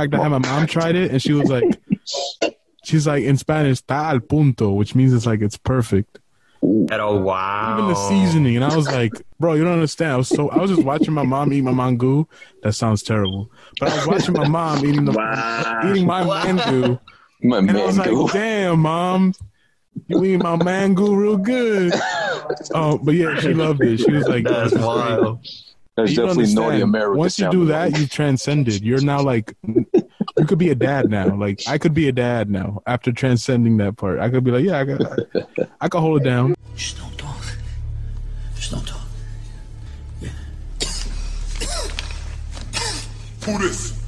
fact, I had my mom tried it, and she was like, she's like in Spanish, "está al punto," which means it's like it's perfect. Oh wow! Even the seasoning, and I was like, "Bro, you don't understand." I was so I was just watching my mom eat my mangu. That sounds terrible, but I was watching my mom eating the Wow. eating my mangu, My and I was like, "Damn, mom, you eat my mangu real good." Oh, but yeah, she loved it. She was like, "Yo, That's wild." is great." Wild. That's You definitely naughty. America. Once you do that, you transcended. You're now like, you could be a dad now. Like I could be a dad now after transcending that part. I could be like, yeah, I got, I could hold it down. Just don't talk. Just don't talk. Who this?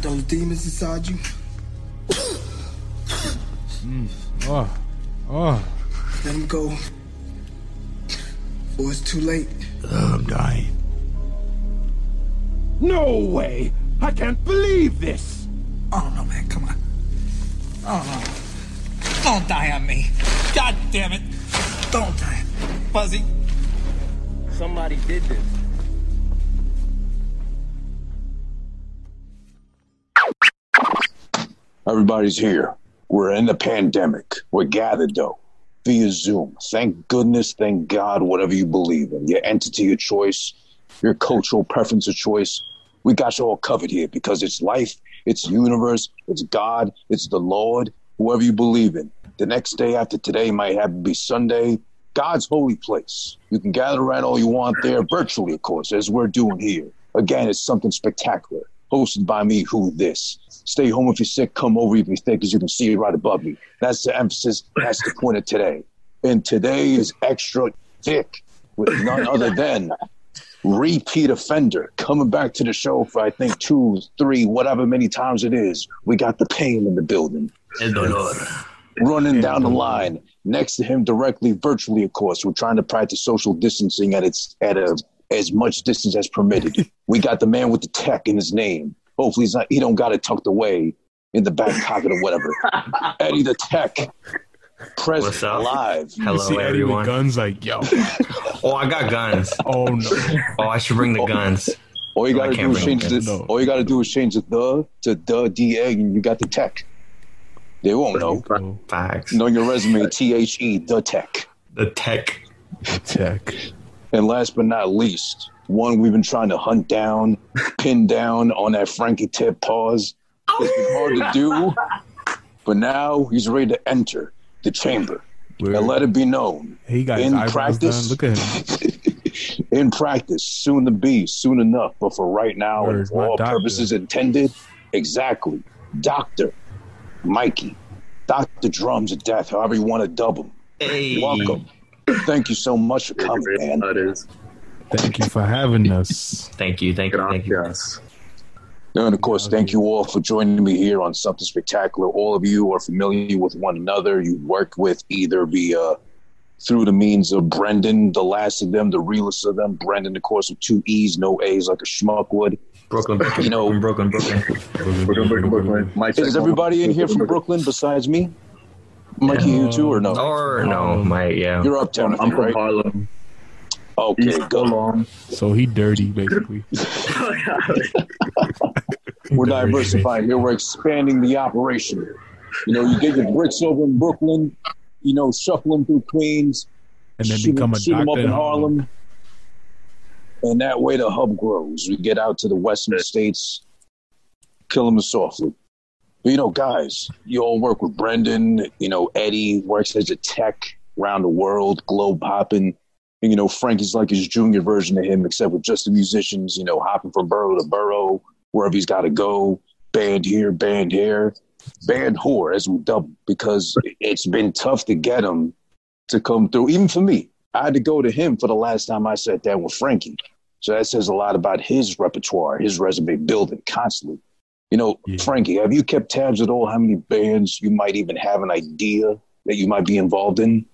Those demons inside you, mm. Oh, oh, let him go. Or it's too late. Oh, I'm dying. No way! I can't believe this! Oh no, man, come on. Oh no. Don't die on me. God damn it. Don't die. Fuzzy. Somebody did this. Everybody's here. We're in the pandemic. We're gathered though via Zoom. Thank goodness, thank God, whatever you believe in, your entity of choice, your cultural preference of choice. We got you all covered here because it's life, it's universe, it's God, it's the Lord, whoever you believe in. The next day after today might happen to be Sunday. God's holy place. You can gather around all you want there, virtually, of course, as we're doing here. Again, it's something spectacular. Hosted by me, Who This. Stay home if you're sick, come over if you're thick, as you can see it right above me. That's the emphasis, that's the point of today. And today is extra thick with none other than repeat offender coming back to the show for I think two, three, whatever many times it is. We got the pain in the building. El dolor. running down the line next to him directly virtually of course. We're trying to practice social distancing at its at a as much distance as permitted. We got the man with the tech in his name. Hopefully he's not he don't got it tucked away in the back pocket or whatever. Eddie the tech present What's up? live you Hello, see Eddie everyone. with guns, like, yo, Oh, I got guns. oh no, Oh, I should bring the guns. all you gotta do is change it. this No. all you gotta do is change the the to the da and you got the tech they won't know Facts. know your resume t-h-e the tech The tech. tech. And last but not least, one we've been trying to hunt down, pin down on that Frankie tip pause. It's been hard to do, but now he's ready to enter the chamber Word. and let it be known. He got his in eyebrows practice- done. Look at him. In practice, soon to be, soon enough, but for right now, and for all doctor. purposes intended, exactly. Doctor Mikey, Doctor Drums of Death, however you want to dub him. Hey. Welcome. Thank you so much for coming, man. That is. Thank you for having us. Thank you. Thank you. Thank you. Gracias. And of course, thank you all for joining me here on Something Spectacular. All of you are familiar with one another. You work with either via uh, through the means of Brendan, the last of them, the realest of them. Brendan, of course, with two E's, no A's, like a schmuck would. Brooklyn, Brooklyn, You know- Brooklyn, Brooklyn, Brooklyn. Brooklyn, Brooklyn, Brooklyn. Mic check Is everybody in here from Brooklyn besides me? Mikey, you too, or no? Or no, my yeah. You're uptown, I I'm from right? Harlem. Okay, go. Harlem. So he dirty, basically. We're diversifying here. We're expanding the operation. You know, you get your bricks over in Brooklyn, you know, shuffling through Queens, And then shoot, become a shoot 'em doctor up in Harlem. And that way the hub grows. We get out to the western states, kill them softly. But, you know, guys, you all work with Brendan. You know, Eddie works as a tech around the world, globe hopping. And, you know, Frank is like his junior version of him, except with just the musicians, you know, hopping from borough to borough, wherever he's got to go. Band here, band here, band whore, as we him, because it's been tough to get him to come through. Even for me, I had to go to him for the last time I sat down with Frankie. So that says a lot about his repertoire, his resume building constantly. You know, Yeah. Frankie, have you kept tabs at all how many bands you might even have an idea that you might be involved in?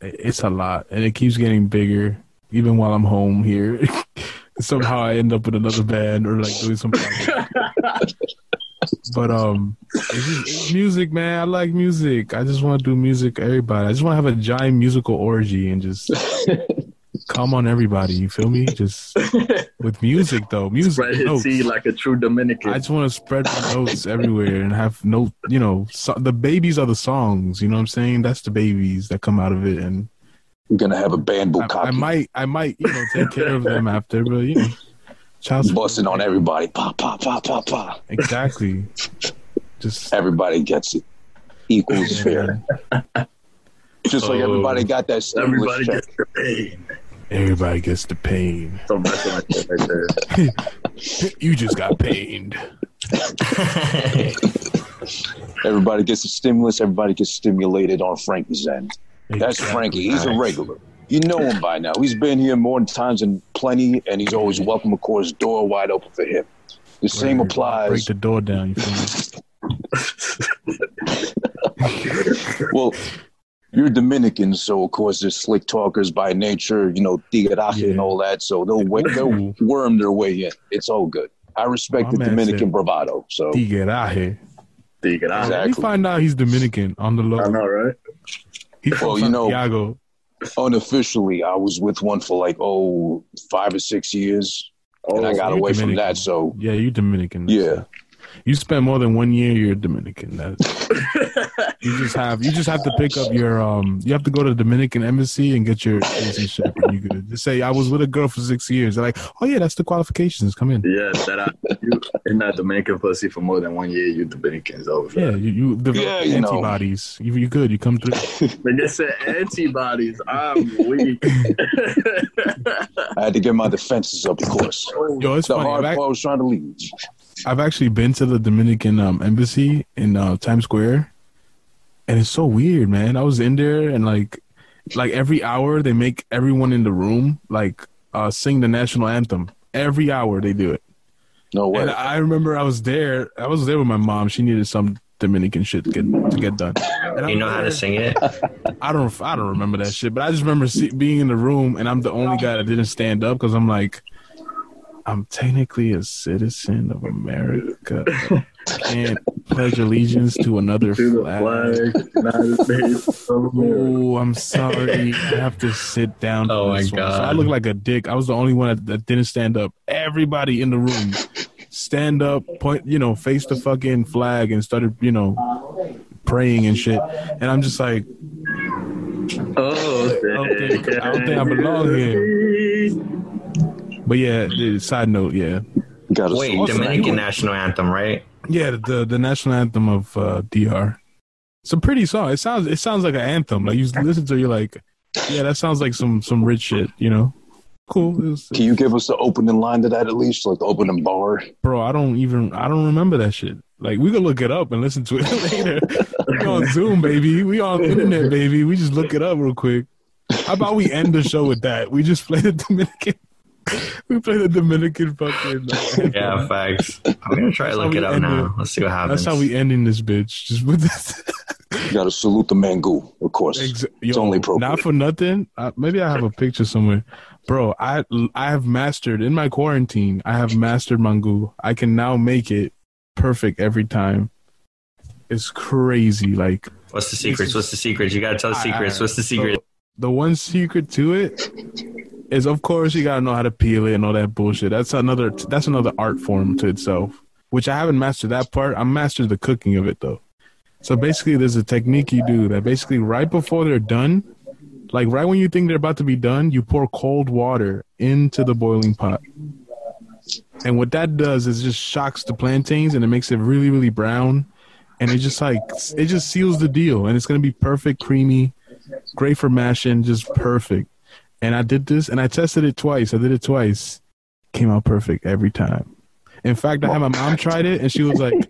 It's a lot, and it keeps getting bigger. Even while I'm home here, somehow I end up with another band or like doing something. but um, it's, just, it's music, man. I like music. I just want to do music. Everybody, I just want to have a giant musical orgy and just calm on everybody. You feel me? Just with music though, music Spread his notes. seed like a true Dominican. I just want to spread my notes everywhere and have no, you know, so, the babies are the songs. You know what I'm saying? That's the babies that come out of it, and You're gonna have a band I, bukkake I might, I might, you know, take care of them after, but you know, child busting on everybody. Pa pa pa pa pa. Exactly. Just Everybody gets it. Equals fair. Just like Oh. everybody got that stimulus Everybody check. gets the pain. Everybody gets the pain. So that's what I said right there. You just got pained. Everybody gets a stimulus. Everybody gets stimulated on Frankie's end. That's Frankie. He's a regular. You know him by now. He's been here more times than plenty, and he's always welcome. Of course, door wide open for him. The same applies. Break the door down. You feel me? Well, you're Dominican, so of course they're slick talkers by nature. You know, tigueraje and all that. So they'll wa- they'll worm their way in. It's all good. I respect My the Dominican said- bravado. So Tigueraje. Dig it. Exactly. Let me find out he's Dominican on the low. I know, right? He's from Well, you know- Santiago. unofficially, I was with one for like oh five or six years, and I Oh, got you're away from that. So Yeah, you Dominican. yeah, You spend more than one year. You're Dominican. That, you just have you just have to pick up your um. You have to go to the Dominican embassy and get your citizenship. and you could just say I was with a girl for six years. They're like, oh yeah, that's the qualifications. Come in. Yeah, that I, you in that Dominican pussy for more than one year, you're Dominicans over. Yeah, you, you develop Yeah, you know. antibodies. You you good. You come through. But they said antibodies. I'm weak. I had to get my defenses up, of course. Yo, it's The funny. hard I've, part was trying to leave. I've actually been to the Dominican um, embassy in uh, Times Square, and it's so weird, man. I was in there and like, like every hour they make everyone in the room like uh, sing the national anthem. Every hour they do it. No way. And I remember I was there. I was there with my mom. She needed some Dominican shit to get to get done. And You I'm know how to sing it? I don't. I don't remember that shit. But I just remember see, being in the room, and I'm the only guy that didn't stand up because I'm like, I'm technically a citizen of America. Can't pledge allegiance to another to flag. flag, United States of America. Oh, I'm sorry. I have to sit down. Oh my this one. So I look like a dick. I was the only one that, that didn't stand up. Everybody in the room stand up, point, you know, face the fucking flag and started, you know, praying and shit. And I'm just like, Oh, I don't think- I don't think I belong here. But yeah. the Side note, yeah, Got Wait, salute. Dominican national anthem, right? yeah. The the national anthem of uh, DR. It's a pretty song. It sounds it sounds like an anthem. Like you listen to, it, you're like, yeah, that sounds like some some rich shit. You know, cool. It was- Can you give us the opening line to that at least, like the opening bar? bro, I don't even I don't remember that shit. Like we could look it up and listen to it later. we on Zoom, baby. We on internet, baby. We just look it up real quick. How about we end the show with that? We just play the Dominican. We play the Dominican fucking. uh, Yeah, facts. I'm gonna try to look it we up end now. it. Let's see what happens. That's how we ending this bitch. Just with this. You got to salute the Mangu, of course. Ex- it's yo, only appropriate. Not for nothing. Uh, maybe I have a picture somewhere, bro. I I have mastered in my quarantine. I have mastered Mangu. I can now make it perfect every time. It's crazy. Like What's the secrets? What's the secrets? You gotta tell the secrets. What's the secret? So, the one secret to it is, of course, you gotta know how to peel it and all that bullshit. That's another. That's another art form to itself. Which I haven't mastered that part. I mastered the cooking of it though. So basically, there's a technique you do that basically right before they're done, like right when you think they're about to be done, you pour cold water into the boiling pot. And what that does is just shocks the plantains and it makes it really, really brown. And it just like it just seals the deal, and it's gonna be perfect, creamy, great for mashing, just perfect. And I did this, and I tested it twice. I did it twice, came out perfect every time. In fact, I had my mom tried it, and she was like,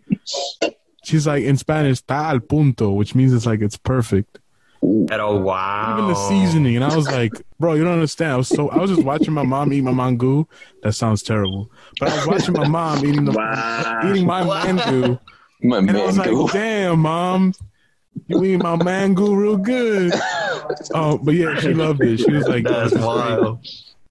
she's like in Spanish, "está al punto," which means it's like it's perfect. Oh wow! Even the seasoning, and I was like, bro, you don't understand. I was so I was just watching my mom eat my mangu. That sounds terrible, but I was watching my mom eating the Wow. eating my mangu. My And I was like, damn, mom, you eat my mangu real good. Oh, but yeah, she loved it. She was like, That's wild.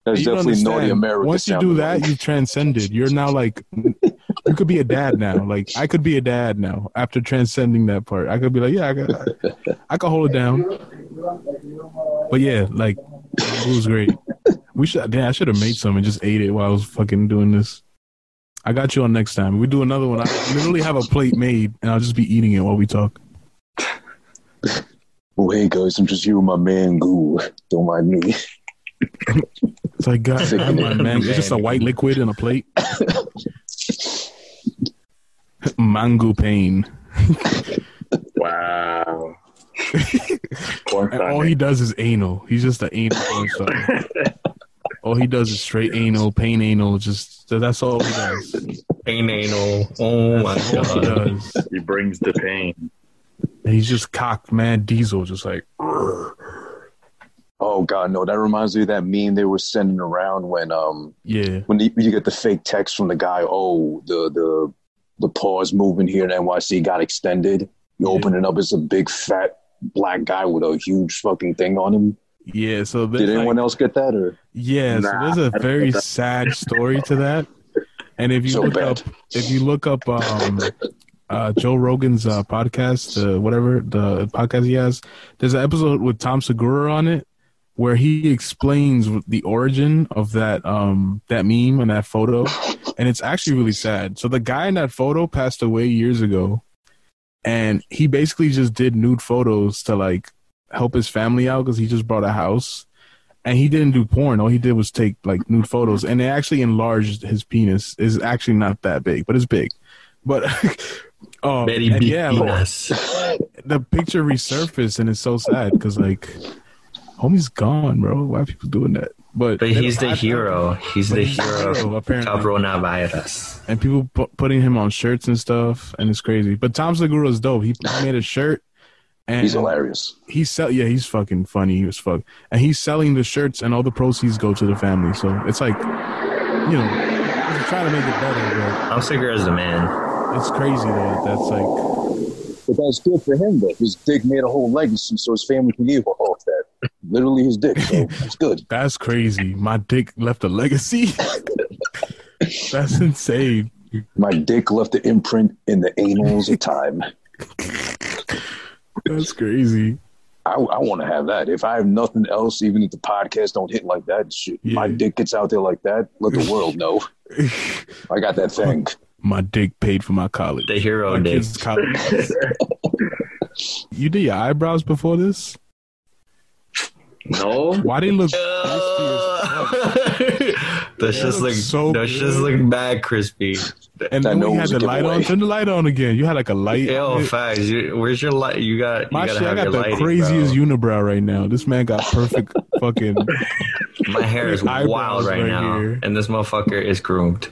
That's you don't definitely naughty understand. America. Once you do that, like. you transcended. You're now like, you could be a dad now. Like I could be a dad now after transcending that part. I could be like, yeah, I could, I could hold it down. But yeah, like it was great. We should. Damn, I should have made some and just ate it while I was fucking doing this. I got you on next time. We do another one. I literally have a plate made, and I'll just be eating it while we talk. Oh, hey guys, I'm just here with my man Goo. Don't mind me. It's like God, damn, my man. It's just a white liquid in a plate. Mango pain. Wow. And all he does is anal. He's just an anal porn. All he does is straight anal, pain anal. Just that's all he does. Pain anal. Oh my That's all he god. does. He brings the pain. And he's just cocked, man. Diesel, just like Oh god, no! That reminds me of that meme they were sending around when um yeah, when you, you get the fake text from the guy. Oh, the the the pause movement here in NYC got extended. You Yeah. open it up, it's a big fat black guy with a huge fucking thing on him. yeah. So there's Did anyone like, else get that? Or Yeah, Nah, so there's a very sad story to that. And if you So look bad. up, if you look up um, uh, Joe Rogan's uh, podcast, uh, whatever the podcast he has, there's an episode with Tom Segura on it where he explains the origin of that um that meme and that photo, and it's actually really sad. So the guy in that photo passed away years ago, and he basically just did nude photos to like help his family out because he just bought a house and he didn't do porn. All he did was take like nude photos, and they actually enlarged his penis. is actually not that big, but it's big. But um, Very and yeah, like, the picture resurfaced, and it's so sad because like, homie's gone, bro. Why are people doing that? But But he's the I- hero. He's But the he's the hero hero, of apparently. coronavirus. and people pu- putting him on shirts and stuff, and it's crazy. But Tom Segura is dope. He made a shirt, and he's hilarious. he's sell yeah he's fucking funny as fuck and he's selling the shirts and all the proceeds go to the family so it's like you know he's trying to make it better Tom Segura is the man. It's crazy that that's like But that's good for him though. His dick made a whole legacy, so his family can live off that. Literally his dick. So it's good. that's crazy my dick left a legacy that's insane My dick left the imprint in the annals of time. that's crazy I, I want to have that. If I have nothing else, even if the podcast don't hit like that, shit, my dick gets out there like that. Let the world know I got that thing. My dick paid for my college The hero my dick. kids' college you did your eyebrows before this No. why they look Those just look so those good. just look bad crispy. and I then we had was the light on turn the light on again you had like a light Yo, on it. facts. You, where's your light? You got My gotta shit, I got your the lighting, craziest bro. unibrow right now. This man got perfect fucking. My hair is wild right, right now, here. and this motherfucker is groomed.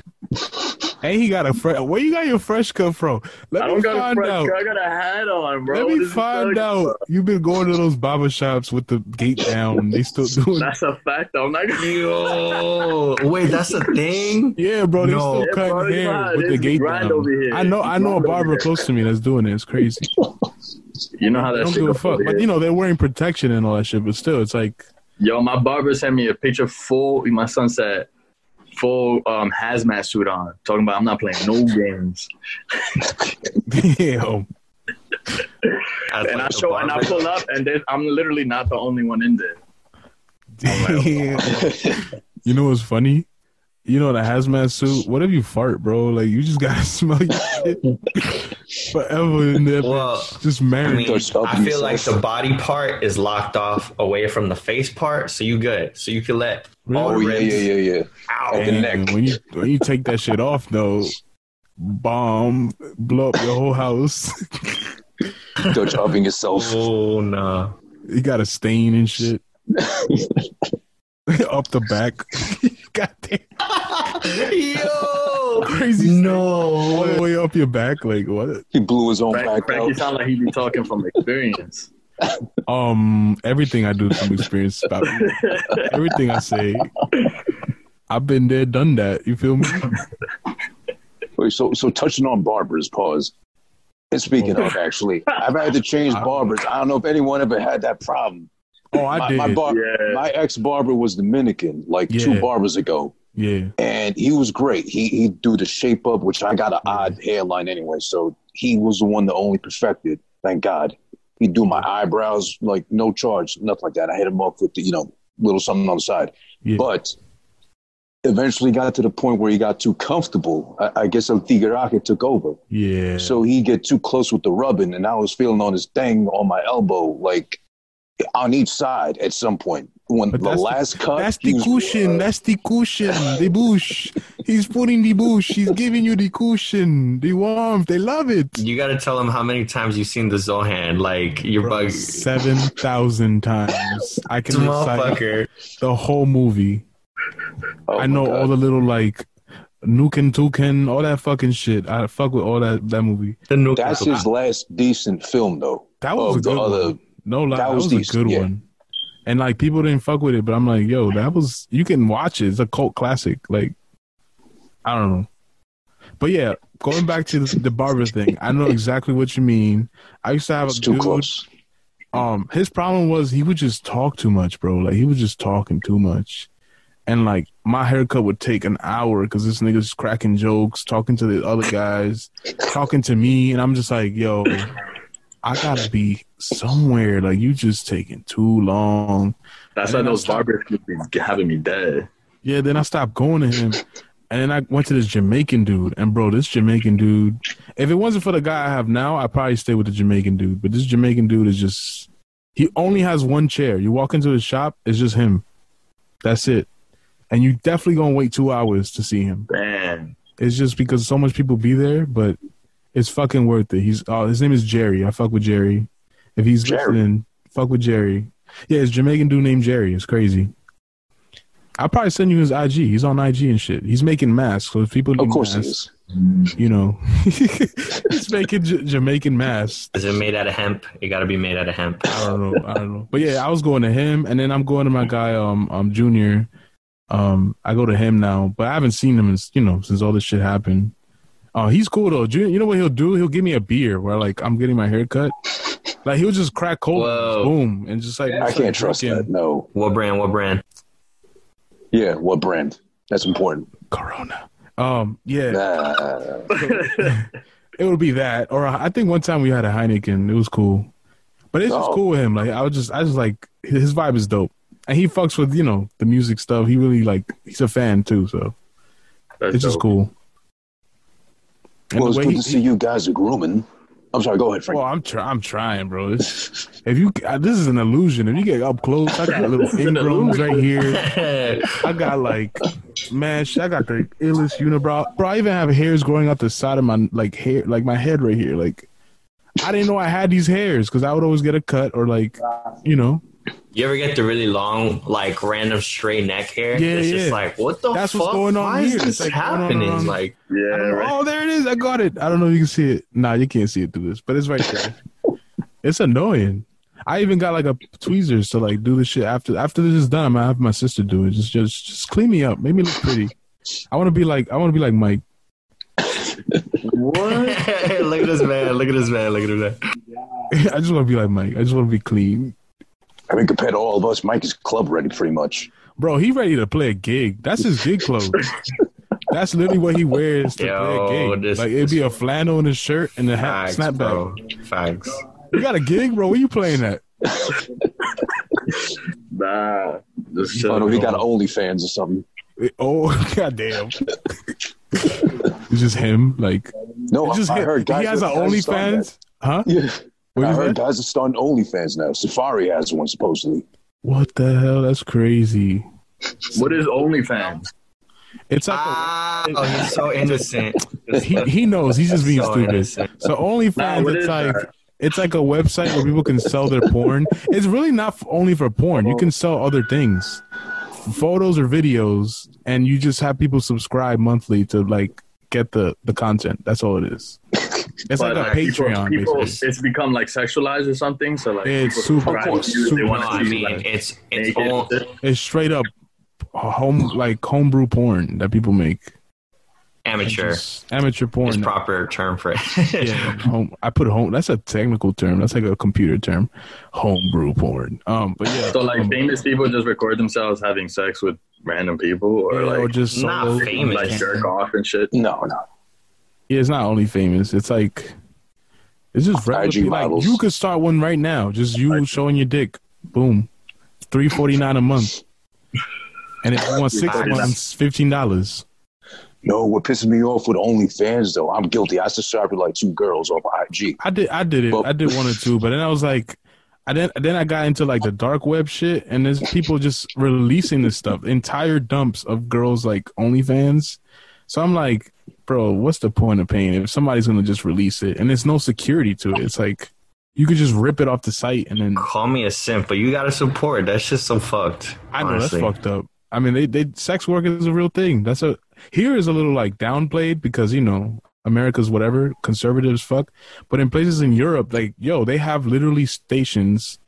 And he got a fresh. Where you got your fresh cut from? Let I me don't got a find fresh out. I got a hat on, bro. Let me is find out. about? You've been going to those barber shops with the gate down. They still doing. That's a fact. though. I'm not gonna. Yo, wait, that's a thing. Yeah, bro. They No. still Yeah, cutting bro, hair how it with the gate down. over here. I know. We I know a barber here. close to me that's doing it. It's crazy. You know how They that don't shit give a fuck. But you know they're wearing protection and all that shit. But still, it's like, Yo, my barber sent me a picture full. My son said full um, hazmat suit on, talking about I'm not playing no games. damn. That's And like I the show and I barber. pull up, and then I'm literally not the only one in there. Damn. you know what's funny? You know the hazmat suit. What if you fart, bro? Like you just gotta smell your shit forever in there. Well, just I married. mean, I feel like the body part is locked off away from the face part, so you good. So you can let all Oh the yeah, ribs yeah, yeah, yeah. out. At the neck. when you when you take that shit off though, bomb, blow up your whole house. Dutch upping yourself. Oh no! you got a stain and shit. up the back. God damn. Yo, Crazy no. all the way up your back. Like what? He blew his own Frank, back Frankie out. sound like he be talking from experience. Um, everything I do from experience about. Everything I say, I've been there, done that. You feel me? Wait, so so touching on barbers, pause. And speaking of, actually, I've had to change barbers. I don't know if anyone ever had that problem. Oh, I my, did. my, bar- Yeah. my ex barber was Dominican, like Yeah. two barbers ago, yeah, and he was great. He he'd do the shape up, which I got an odd hairline anyway, so he was the one that only perfected. Thank God. He'd do my eyebrows like no charge, nothing like that. I hit him up with the you know little something on the side. Yeah. But eventually got to the point where he got too comfortable. I, I guess El Tigueraje took over. yeah. So he get too close with the rubbing, and I was feeling on his thing on my elbow, like on each side at some point. When But the that's the- last cut, That's the was- cushion. Uh, that's the cushion. The bush. He's putting the bush. He's giving you the cushion, the warmth. They love it. You got to tell them how many times you've seen the Zohan. Like your Bro, bug, Seven thousand times. I can recite the whole movie. Oh I know God. all the little like Nuken Tuken, all that fucking shit. I fuck with all that that movie. The nuke. That's his last decent film, though. That was Of a the good other- one. No lie, that that was was, a good yeah. one. And like people didn't fuck with it, but I'm like, yo, that was you can watch it. It's a cult classic. Like, I don't know. But yeah, going back to the, the barber thing, I know exactly what you mean. I used to have It's a too dude. close. Um, his problem was he would just talk too much, bro. Like he was just talking too much, and like my haircut would take an hour because this nigga's cracking jokes, talking to the other guys, talking to me, and I'm just like, yo, I gotta be somewhere. Like you just taking too long. That's why those barbers having me dead. Yeah, then I stopped going to him. And then I went to this Jamaican dude. And bro, this Jamaican dude, if it wasn't for the guy I have now, I'd probably stay with the Jamaican dude. But this Jamaican dude is just, he only has one chair. You walk into his shop, it's just him. That's it. And you definitely gonna wait two hours to see him. Man, It's just because so much people be there, but it's fucking worth it. He's, oh, his name is Jerry. I fuck with Jerry. If he's Jerry. listening, fuck with Jerry. Yeah, it's Jamaican dude named Jerry. It's crazy. I'll probably send you his IG. He's on IG and shit. He's making masks. So if people need Of course he masks, is. you know, he's making J- Jamaican masks. Is it made out of hemp? It got to be made out of hemp. I don't know. I don't know. But yeah, I was going to him, and then I'm going to my guy, um, um, Junior. Um, I go to him now, but I haven't seen him, in, you know, since all this shit happened. Oh, he's cool though. Junior, you know what he'll do? He'll give me a beer where like I'm getting my hair cut. Like he'll just crack cold, boom, and just like I can't trust drinking that. No. What brand? What brand? Yeah, what brand? That's important. Corona. Um, yeah, Nah. it would be that, or I think one time we had a Heineken. It was cool, but it's just Oh. cool with him. Like I was just, I just like his vibe is dope, and he fucks with you know the music stuff. He really like he's a fan too, so that's it's just cool. And well, it's good he- to see you guys are grooming. I'm sorry. Go ahead, Frank. Well, I'm try- I'm trying, bro. It's, if you, uh, this is an illusion. If you get up close, I got little This is ingrowns right here. I got like, man, I got the illest unibrow. Bro, I even have hairs growing out the side of my like hair, like my head right here. Like, I didn't know I had these hairs because I would always get a cut or like, you know, You ever get the really long, like random straight neck hair? Yeah, it's yeah. just like, what the That's fuck? what's going on Why here. is It's this like going on happening? Like, Yeah, I don't know. right. Oh, there it is. I got it. I don't know if you can see it. Nah, you can't see it through this, but it's right there. it's annoying. I even got like a tweezers to like do the shit after after this is done. I'm gonna have my sister do it. Just just just clean me up, make me look pretty. I want to be like I want to be like Mike. What? look at this man. Look at this man. Look at this man. I just want to be like Mike. I just want to be clean, I mean, compared to all of us, Mike is club ready pretty much. bro. He ready to play a gig. That's his gig clothes. That's literally what he wears to Yo, play a gig. this- like it'd be a flannel in his shirt and a hat Facts, snapback. bro. Facts. You got a gig, bro? Where you playing at? Nah, just I chill. don't know if he got OnlyFans or something. Oh goddamn! it's just him. Like No, it's just I him. heard guys. he has an guys OnlyFans, huh? Yeah, What I heard that? guys are starting OnlyFans now. Safari has one supposedly. What the hell? That's crazy. What is OnlyFans? It's like Ah, oh, he's so innocent. he he knows. He's just being So stupid. innocent. So OnlyFans, Nah, it's like that? it's like a website where people can sell their porn. It's really not only for porn. You can sell other things, photos or videos, and you just have people subscribe monthly to like get the the content. That's all it is. It's like a like, people- Patreon. People, basically. it's become like sexualized or something. So like, It's super- subscribe to you, super- No, I mean like it's it's all, shit. It's straight up home like homebrew porn that people make. amateur. Just amateur porn. Is proper term for it. yeah, home. I put home. That's a technical term. That's like a computer term. Homebrew porn. Um, but yeah. So like um, famous people just record themselves having sex with random people, or yeah, like or just Not solo. famous. like jerk off and shit. No, no. Yeah, it's not only famous. It's like it's just regular. Like you could start one right now. Just you showing your dick. Boom. three forty nine a month, and if you want six months, fifteen dollars. No, what pisses me off with OnlyFans though, I'm guilty. I subscribed to like two girls off IG. I did, I did it. Well- I did one or two, but then I was like, I then then I got into like the dark web shit, and there's people just releasing this stuff, entire dumps of girls like OnlyFans. So I'm like, bro, what's the point of paying if somebody's gonna just release it and there's no security to it? It's like you could just rip it off the site and then Call me a simp, but you gotta support. That's just so fucked. I know honestly. that's fucked up. I mean, they they sex work is a real thing. That's a here is a little like downplayed because you know America's whatever conservatives fuck, but in places in Europe, like yo, they have literally stations.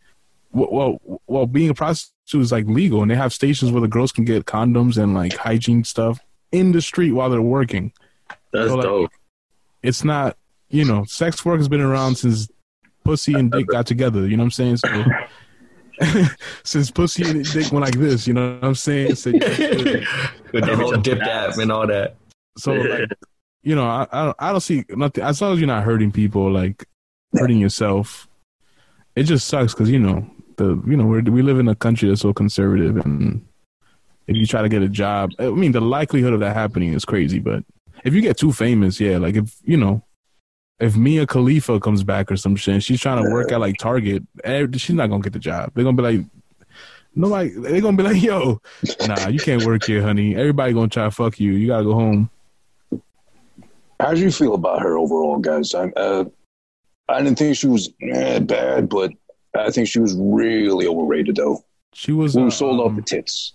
Well, well, well being a prostitute is like legal, and they have stations where the girls can get condoms and like hygiene stuff in the street while they're working. That's So, like, dope. It's not, you know, sex work has been around since pussy and dick got together. You know what I'm saying? So, since pussy and dick went like this, you know what I'm saying? So, With the whole dip app and all that. so like, you know, I, I don't, I don't see nothing as long as you're not hurting people, like hurting yourself. It just sucks because you know the you know we we live in a country that's so conservative, and if you try to get a job, I mean the likelihood of that happening is crazy. But if you get too famous, yeah, like if you know. If Mia Khalifa comes back or some shit, and she's trying to work at like Target, eh, she's not gonna get the job. They're gonna be like, nobody. They're gonna be like, yo, nah, you can't work here, honey. Everybody gonna try to fuck you. You gotta go home. How do you feel about her overall, guys? I, uh, I didn't think she was eh, bad, but I think she was really overrated, though. She was We uh, sold off um, the tits.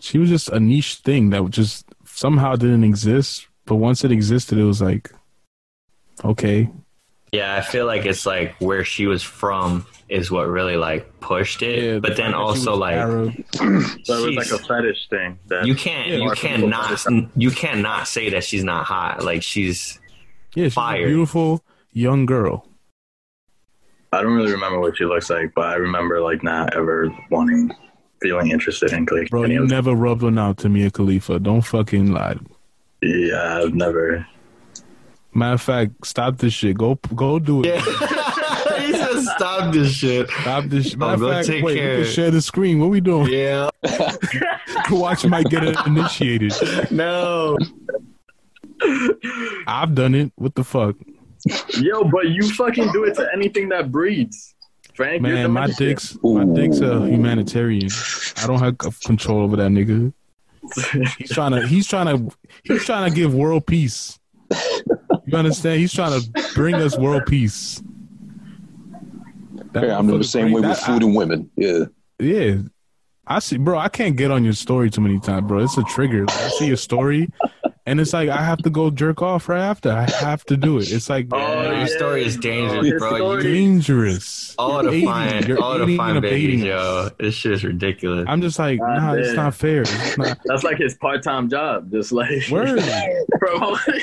she was just a niche thing that just somehow didn't exist. But once it existed, it was like, okay, Yeah, I feel like it's like where she was from is what really like pushed it. yeah. but the then fact that she also like Arab. So it was like a fetish thing. That you can't Yeah, you more can't people not you can't say that she's not hot. Like she's yeah, she's fire. a beautiful young girl. I don't really remember what she looks like, but I remember like not ever wanting, feeling interested in like Bro, you of never rubbed one out to Mia Khalifa. Don't fucking lie. Yeah, I've never. Matter of fact, stop this shit. Go go do it. Yeah. he said stop this shit. Stop this shit. Matter of fact, take wait, care. we can share the screen. What we doing? Yeah. Watch might get initiated. No. I've done it. What the fuck? Yo, but you fucking do it to anything that breathes. Frank, you're Man, my dementia. dick's my dick's a humanitarian. I don't have control over that nigga. He's trying to he's trying to he's trying to give world peace. You understand? He's trying to bring us world peace. That Yeah, I'm the same way great. with That- food and women. Yeah. yeah. I see, bro. I can't get on your story too many times, bro. It's a trigger. Like, I see your story, and it's like I have to go jerk off right after. I have to do it. It's like Oh, Yeah, yeah. your story is dangerous, his bro. story- You, dangerous. all the You're fine, all the aiding fine and babies, yo. us. This shit is ridiculous. I'm just like, Ah, nah, it's not fair. It's not That's like his part-time job, just like word. promoting,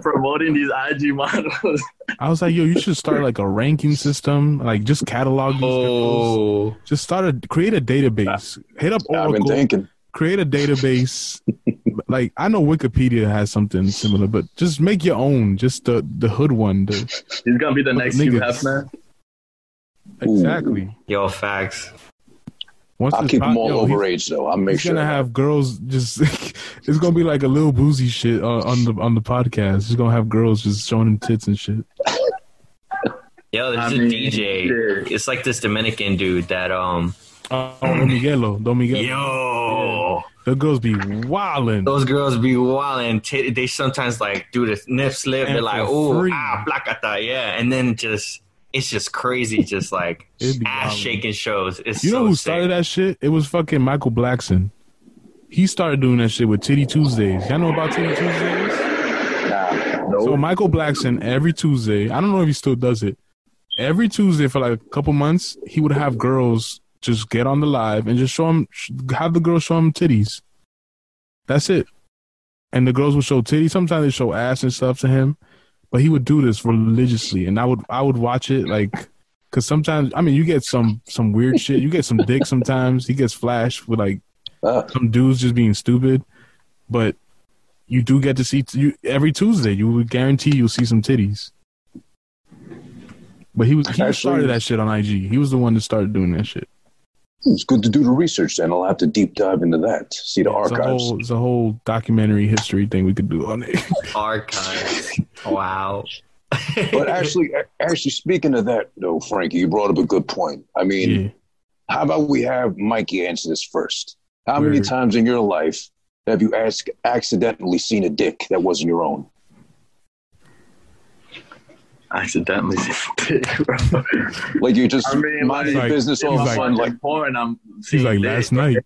promoting these IG models. I was like, yo, you should start like a ranking system, like just catalog these girls. oh, Just start a create a database. Hit up I've been Oracle. thinking. Create a database. Like I know Wikipedia has something similar, but just make your own. Just the the hood one. The, He's gonna be the next Hugh Niggas. Hefner. exactly. yo, facts. Once I'll keep po- them all yo, he's- overage, though. I'll make He's sure. gonna have girls just. it's gonna be like a little boozy shit on, on the on the podcast. He's gonna have girls just showing him tits and shit. Yo, I there's a mean, DJ. shit. It's like this Dominican dude that um. Oh, Don Miguelo, Don Miguelo. Yo, The girls be wildin'. those girls be wild and t- they sometimes like do the nip slip. And They're like, oh, ah, placata, yeah, and then just it's just crazy, just like ass wildin'. shaking shows. It's You know who sick. started that shit? It was fucking Michael Blackson. He started doing that shit with Titty Tuesdays. Y'all know about Titty Tuesdays? So Michael Blackson every Tuesday, I don't know if he still does it. Every Tuesday for like a couple months, he would have girls just get on the live and just show him, have the girls show him titties. That's it. And the girls would show titties. Sometimes they show ass and stuff to him, but he would do this religiously, and I would I would watch it like. Cause sometimes, I mean, you get some some weird shit. You get some dick sometimes. He gets flashed with like Ah. some dudes just being stupid, but you do get to see you every Tuesday. You would guarantee you'll see some titties. But he was he started that shit on IG. He was the one that started doing that shit. Hmm, it's good to do the research. Then I'll have to deep dive into that. See the It's a archives. whole, it's a whole documentary history thing we could do on it. Archives. Wow. But actually, actually, speaking of that, though, Frankie, you brought up a good point. I mean, yeah. how about we have Mikey answer this first? How many times in your life have you ask, accidentally seen a dick that wasn't your own? Accidentally bro. Like you just I mean, minding like- your business all he's of a like- sudden, like, porn. I'm He's seeing like dick. last night.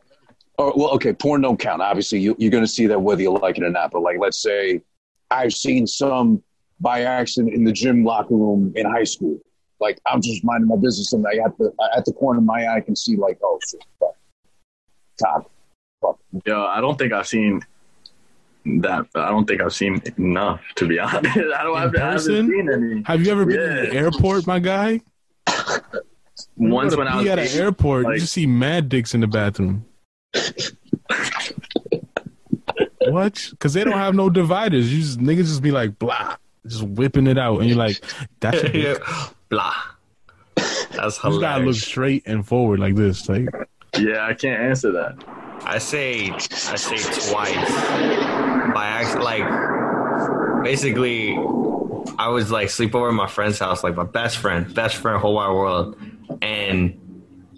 oh, well, okay, porn don't count. Obviously, you, you're going to see that whether you like it or not. But like, let's say I've seen some by accident in the gym locker room in high school. Like I'm just minding my business, and I at the at the corner of my eye, I can see like, oh shit, fuck, top, fuck. Yo, I don't think I've seen that. I don't think I've seen enough to be honest. I don't In have, I haven't person? seen any. Have you ever been in Yeah. the airport, my guy? Once when I was at an airport, like- you just see mad dicks in the bathroom. what? Because they don't have no dividers. You just niggas just be like blah, just whipping it out, and you're like, that's your dick. Blah. That's You just gotta look straight and forward like this. Like, yeah, I can't answer that. I say I say twice by accident. Like basically, I was like sleep over at my friend's house, like my best friend, best friend, whole wide world, and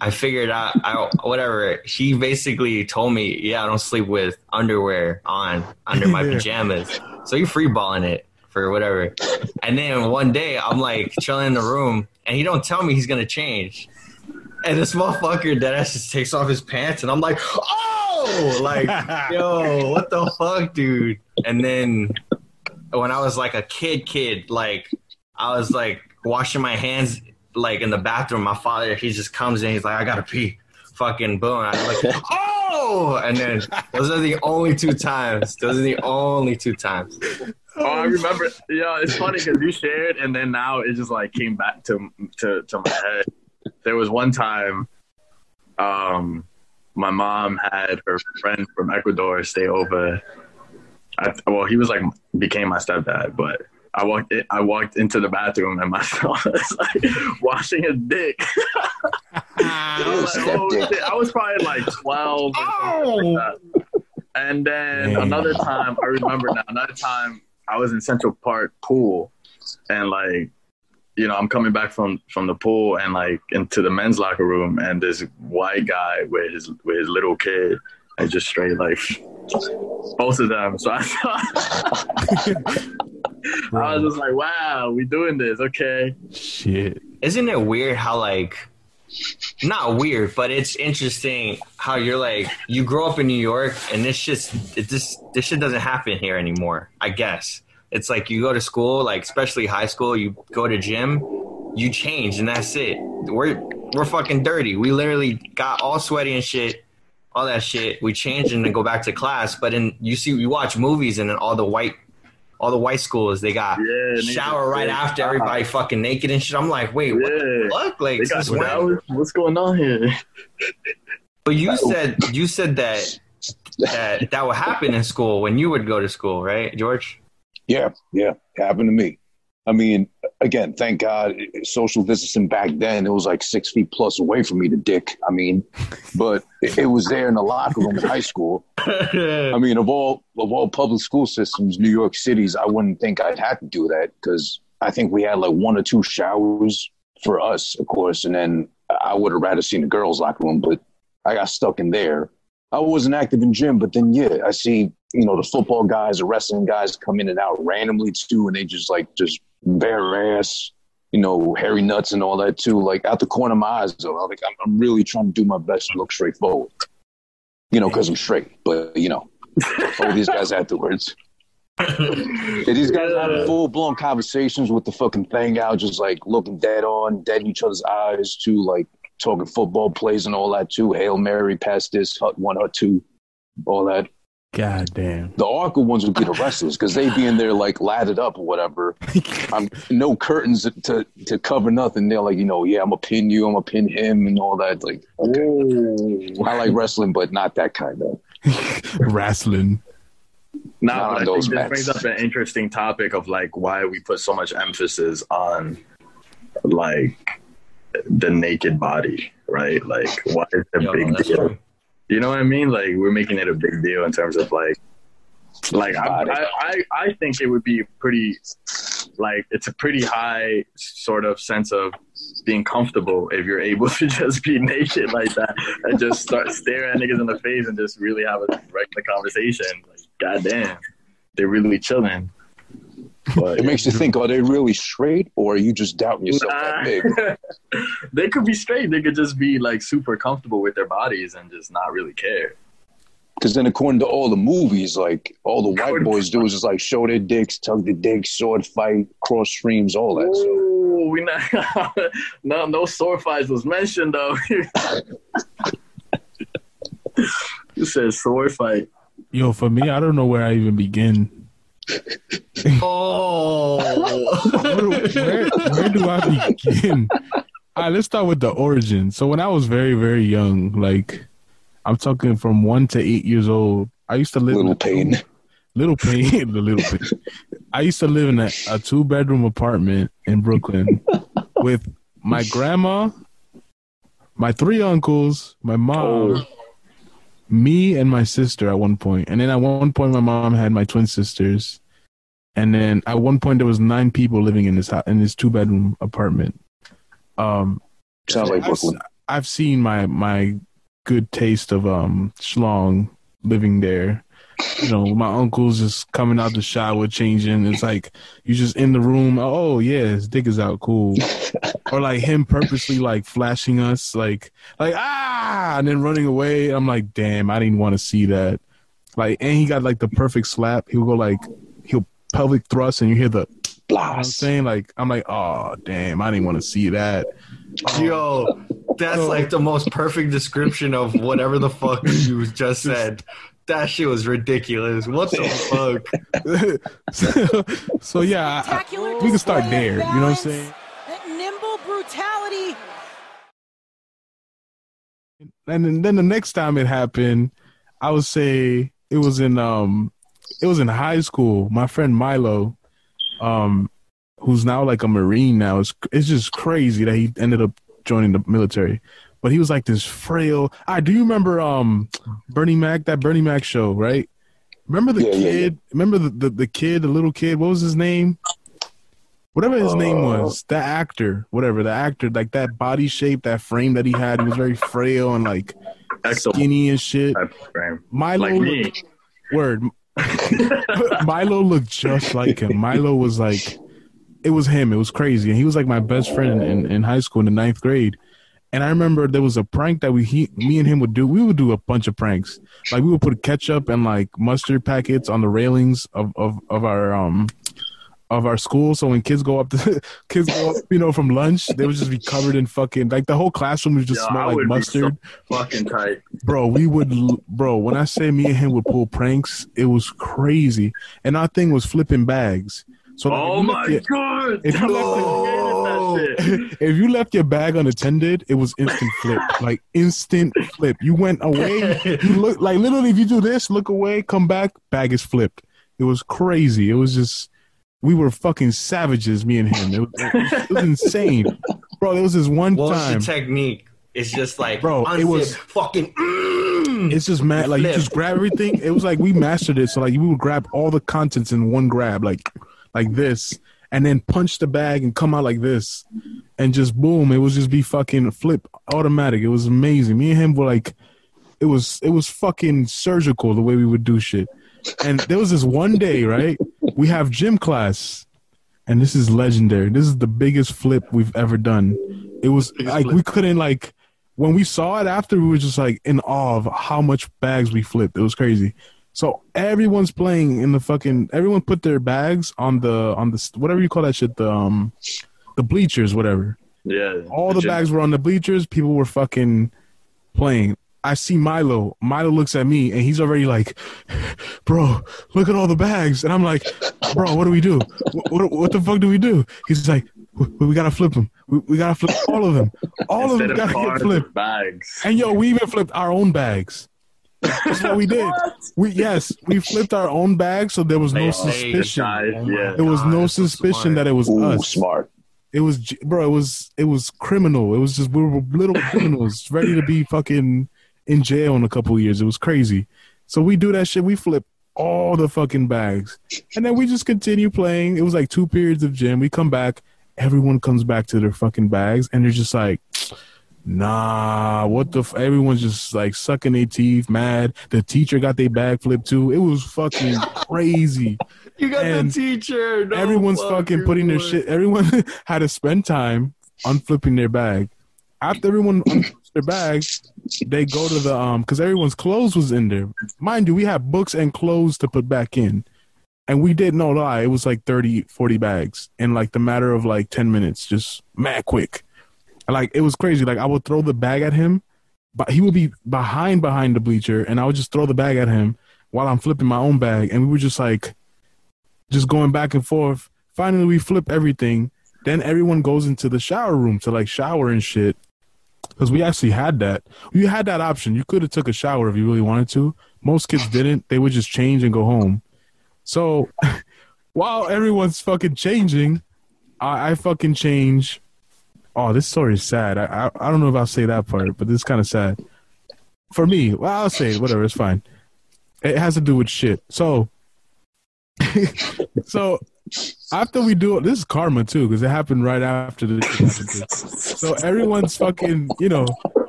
I figured out I whatever. She basically told me, yeah, I don't sleep with underwear on under my Yeah. pajamas, so you free balling it for whatever. And then one day I'm like chilling in the room, and he don't tell me he's gonna change. And this motherfucker that ass just takes off his pants, and I'm like, oh, like, yo, what the fuck, dude? And then when I was like a kid, kid, like, I was like washing my hands, like in the bathroom. My father, he just comes in, he's like, I gotta pee. Fucking boom. I'm like, oh, and then those are the only two times. Those are the only two times. Oh, I remember. Yeah, it's funny because you shared, and then now it just like came back to to to my head. There was one time, um, my mom had her friend from Ecuador stay over. I, well, he was like became my stepdad, but I walked in, I walked into the bathroom and my son was like washing his dick. I, was like, oh, Step dick. shit. I was probably like twelve. or something like oh! that. And then Damn. another time, I remember now. Another time, I was in Central Park pool, and like, you know, I'm coming back from from the pool and like into the men's locker room, and this white guy with his with his little kid, and just straight like both of them. So I thought. I was just like, "Wow, we doing this? Okay." shit. Isn't it weird how like not weird, but it's interesting how you're like you grow up in New York and this just it just this shit doesn't happen here anymore. I guess it's like you go to school, like especially high school, you go to gym, you change and that's it. We're we're fucking dirty. We literally got all sweaty and shit, all that shit. We change and then go back to class. But in you see, you watch movies and then all the white. All the white schools, they got Yeah, shower right after everybody fucking naked and shit. I'm like, wait, what the fuck? Like, They got since when? showers? What's going on here? But you said you said that that that would happen in school when you would go to school, right, George? Yeah, yeah, happened to me. I mean, again, thank God, social distancing back then, it was like six feet plus away from me, to dick. I mean, but it, it was there in the locker room in high school. I mean, of all of all public school systems, New York City's, I wouldn't think I'd have to do that because I think we had like one or two showers for us, of course, and then I would have rather seen the girls' locker room, but I got stuck in there. I wasn't active in gym, but then yeah, I see you know the football guys, the wrestling guys come in and out randomly too, and they just like just bare ass, you know, hairy nuts and all that too. Like out the corner of my eyes, though, I'm like I'm, I'm really trying to do my best to look straightforward, you know, because I'm straight. But you know, all these guys afterwards. Yeah, these guys having full blown conversations with the fucking thing out, just like looking dead on, dead in each other's eyes, too, like talking football plays and all that too. Hail Mary, pass this, hut one, hut two, all that. God damn. The awkward ones would be the wrestlers because they'd be in there like lathered up or whatever. I'm no curtains to to cover nothing. They're like, you know, yeah, I'm gonna pin you, I'm gonna pin him, and all that. Like, okay, I like wrestling, but not that kind of. Wrestling. No, Not but I those think this brings up an interesting topic of like why we put so much emphasis on like the naked body, right? Like, why is it a Yo, big deal? true. You know what I mean? Like, we're making it a big deal in terms of like, like I, I, I, I think it would be pretty, like, it's a pretty high sort of sense of being comfortable if you're able to just be naked like that and just start staring at niggas in the face and just really have a regular conversation. Like, goddamn, they're really chilling. But It makes you think: Are they really straight, or are you just doubting yourself that big? They could be straight. They could just be like super comfortable with their bodies and just not really care. Because then, according to all the movies, like all the white boys do is just like show their dicks, tug the dicks, sword fight, cross streams, all that. So Ooh, we not no no sword fights was mentioned though. you said sword fight. Yo, for me, I don't know where I even begin. Oh, Where, where, where do I begin? All right, let's start with the origin. So when I was very, very young, like I'm talking from one to eight years old, I used to live in little a two- pain. Little pain, the little pain. I used to live in a, a two bedroom apartment in Brooklyn with my grandma, my three uncles, my mom, oh. Me, and my sister at one. And then at one point, my mom had my twin sisters. And then at one point, there was nine people living in this house, in this two bedroom apartment. Um, Sounds like I've Brooklyn. I've seen my my good taste of um schlong living there. You know, my uncle's just coming out the shower, changing. It's like you just in the room. Oh yeah, his dick is out, cool. or like him purposely like flashing us, like like ah, and then running away. I'm like, damn, I didn't want to see that. Like, and he got like the perfect slap. He'll go like he'll pelvic thrust, and you hear the. You know I'm saying like I'm like, oh damn, I didn't want to see that. yo, that's like the most perfect description of whatever the fuck you just said. That shit was ridiculous. What the fuck? so, so yeah, I- I- we can start there. of You know what I'm saying? That nimble brutality. And then, then the next time it happened, I would say it was in um, it was in high school. My friend Milo, um, who's now like a marine now. It's it's just crazy that he ended up joining the military. But he was like this frail. I do you remember um, Bernie Mac that Bernie Mac show, right? Remember the Yeah, yeah, kid? Remember the, the the kid, the little kid? What was his name? Whatever his name Uh, was, the actor, whatever the actor, like that body shape, that frame that he had, he was very frail and like Excellent skinny and shit. type frame. Milo, Like looked- word, Milo looked just like him. Milo was like, it was him. It was crazy, and he was like my best friend in, in high school in the ninth grade. And I remember there was a prank that we he, me and him would do. We would do a bunch of pranks. Like we would put ketchup and like mustard packets on the railings of of, of our um of our school. So when kids go up to kids go up, you know, from lunch, they would just be covered in fucking like the whole classroom would just Yo, I smell like mustard so fucking tight. bro we would bro when i say me and him would pull pranks it was crazy and our thing was flipping bags so like, Oh my god! if you left if you left your bag unattended it was instant flip like instant flip you went away you look like literally if you do this look away come back bag is flipped it was crazy it was just we were fucking savages me and him it was, it was, insane bro there was this one What time the technique? It's just like, Bro, it was- fucking. Mm, It's just mad. Like you just grab everything. It was like we mastered it. So like we would grab all the contents in one grab, like like this, and then punch the bag and come out like this, and just boom. It was just be fucking flip automatic. It was amazing. Me and him were like, it was it was fucking surgical the way we would do shit. And there was this one day, right? We have gym class, and this is legendary. This is the biggest flip we've ever done. It was like we couldn't like when we saw it after we were just like in awe of how much bags we flipped. It was crazy. So everyone's playing in the fucking. Everyone put their bags on the on the whatever you call that shit. The um, the bleachers, whatever. Yeah. All the Legit. bags were on the bleachers. People were fucking playing. I see Milo. Milo looks at me and he's already like, "Bro, look at all the bags." And I'm like, "Bro, what do we do? What, what, what the fuck do we do?" He's like, "We, we gotta flip them. We, we gotta flip all of them. All of them gotta get flipped." bags. And yo, we even flipped our own bags. That's what we did. We yes, we flipped our own bags, so there was no Hey, hey, suspicion. guys, oh yeah. There was no God, that's so suspicion smart. that it was Ooh, us. smart. It was, bro. It was, it was criminal. It was just we were little criminals ready to be fucking in jail in a couple of years. It was crazy. So we do that shit. We flip all the fucking bags, and then we just continue playing. It was like two periods of gym. We come back. Everyone comes back to their fucking bags, and they're just like, Nah, what the? F-? Everyone's just like sucking their teeth, mad. The teacher got their bag flipped too. It was fucking crazy. You got And the teacher. No Everyone's fucking putting their shit. Everyone had to spend time unflipping their bag. After everyone unflips their bag, they go to the um because everyone's clothes was in there. Mind you, we had books and clothes to put back in. And we did no lie, it was like 30, 40 bags in like the matter of like 10 minutes, just mad quick. Like it was crazy. Like I would throw the bag at him, but he would be behind behind the bleacher, and I would just throw the bag at him while I'm flipping my own bag, and we were just like, just going back and forth. Finally, we flip everything. Then everyone goes into the shower room to like shower and shit. Because we actually had that. You had that option. You could have took a shower if you really wanted to. Most kids didn't. They would just change and go home. So while everyone's fucking changing, I, I fucking change. Oh, this story is sad. I, I I don't know if I'll say that part, but this is kind of sad for me. Well, I'll say it. Whatever, it's fine. It has to do with shit. So, so after we do it, this is karma too, because it happened right after this. shit happened too. So everyone's fucking, you know,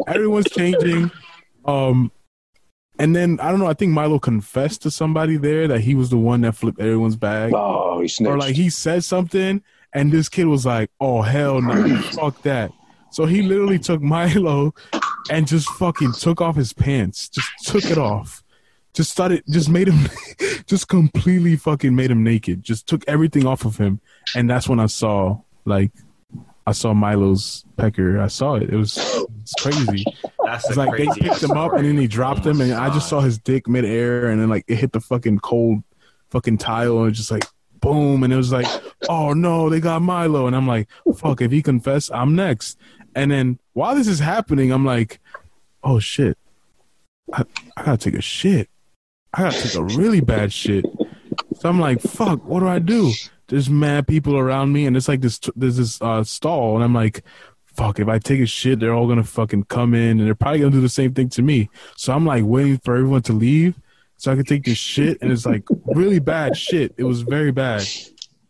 everyone's changing. Um, and then I don't know. I think Milo confessed to somebody there that he was the one that flipped everyone's bag Oh, he snitched. or like he said something and this kid was like, "Oh hell no, fuck that." So he literally took Milo and just fucking took off his pants, just took it off, just started, just made him, just completely fucking made him naked, just took everything off of him, and that's when I saw like. I saw Milo's pecker. I saw it. It was it's crazy. That's It's the like they picked him up and then he dropped him, and I just saw his dick midair, and then like it hit the fucking cold fucking tile, and just like boom, and it was like, oh no, they got Milo, and I'm like, fuck, if he confess, I'm next. And then while this is happening, I'm like, oh shit, I, I gotta take a shit. I gotta take a really bad shit. So I'm like, fuck, what do I do? There's mad people around me, and it's like this, there's this uh, stall, and I'm like, fuck, if I take a shit, they're all gonna fucking come in, and they're probably gonna do the same thing to me. So I'm like waiting for everyone to leave so I could take this shit, and it's like really bad shit. It was very bad,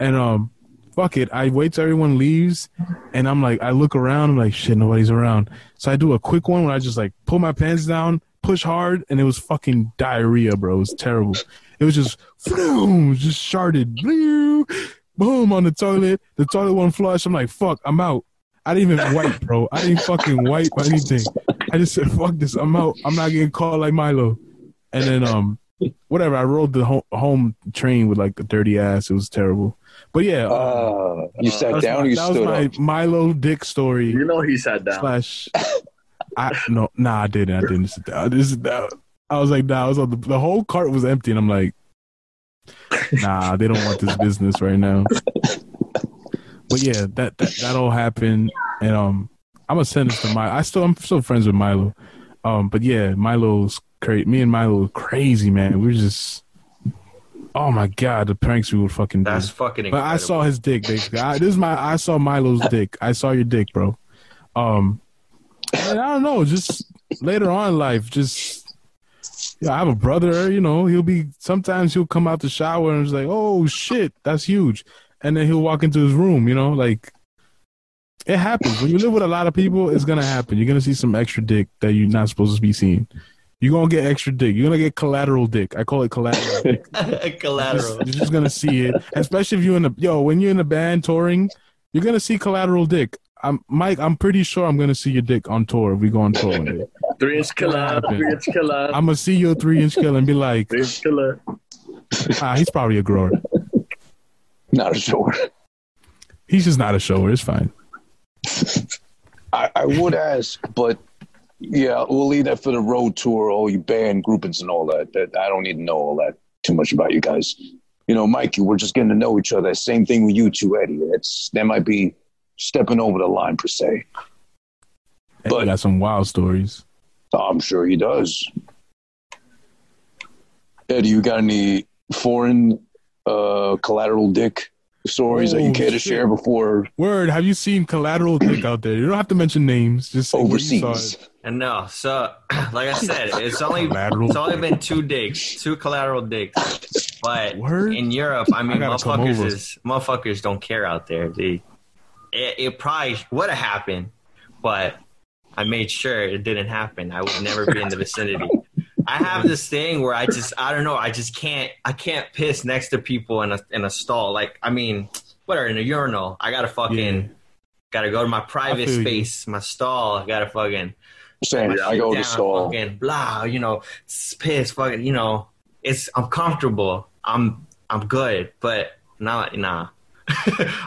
and um, fuck it, I wait till everyone leaves, and I'm like, I look around, I'm like, shit, nobody's around. So I do a quick one where I just like pull my pants down, push hard, and it was fucking diarrhea, bro. It was terrible. It was just, boom, just sharded, boom on the toilet. The toilet won't flush. I'm like, fuck, I'm out. I didn't even wipe, bro. I didn't fucking wipe or anything. I just said, fuck this, I'm out. I'm not getting caught like Milo. And then, um, whatever. I rode the home, home train with like a dirty ass. It was terrible. But yeah, Uh, you sat that's down my- you that was stood my up? Milo Dick story You know he sat down. slash. I no, nah, I didn't. I didn't sit down. I didn't sit down. I was like, nah. I was on the the whole cart was empty, and I'm like, nah, they don't want this business right now. But yeah, that that, that all happened, and um, I'm gonna send this to Milo. I still I'm still friends with Milo, um, but yeah, Milo's crazy. Me and Milo were crazy, man. We were just, oh my god, the pranks we would fucking do. That's fucking But. I saw his dick, basically. I, this is my. I saw Milo's dick. I saw your dick, bro. Um, and I don't know. Just later on in life, just yeah, I have a brother. You know, he'll be sometimes he'll come out the shower and it's like, oh shit, that's huge, and then he'll walk into his room. You know, like it happens when you live with a lot of people. It's gonna happen. You're gonna see some extra dick that you're not supposed to be seeing. You're gonna get extra dick. You're gonna get collateral dick. I call it collateral dick. Collateral. You're just gonna see it, especially if you're in a yo when you're in a band touring. You're gonna see collateral dick. I'm Mike. I'm pretty sure I'm gonna see your dick on tour if we go on tour one day. Three inch killer, three inch killer, I'm gonna see your three inch kill and be like, three inch killer. ah, he's probably a grower. Not a sure. He's just not a shower. It's fine. I, I would ask, but yeah, we'll leave that for the road tour, all your band groupings and all that. That I don't need to know all that too much about you guys. You know, Mikey, we're just getting to know each other. Same thing with you two, Eddie. It's that might be stepping over the line per se. But But- got some wild stories. I'm sure he does. Eddie, you got any foreign uh, collateral dick stories that you Oh, care to share before Word, have you seen collateral dick out there? You don't have to mention names. Just say where you saw overseas? And no, so like I said, it's only Collateral. it's only been two dicks, two collateral dicks. But Word? in Europe, I mean, I motherfuckers is motherfuckers don't care out there. They, it, it probably would have happened, but I made sure it didn't happen. I would never be in the vicinity. I have this thing where I just I don't know. I just can't I can't piss next to people in a in a stall. Like I mean, whatever in a urinal. I gotta fucking Yeah. gotta go to my private feel you. space, my stall. I gotta fucking Same. I go to down, stall. fucking blah, you know, piss, fucking, you know, it's I'm comfortable. I'm I'm good, but not nah.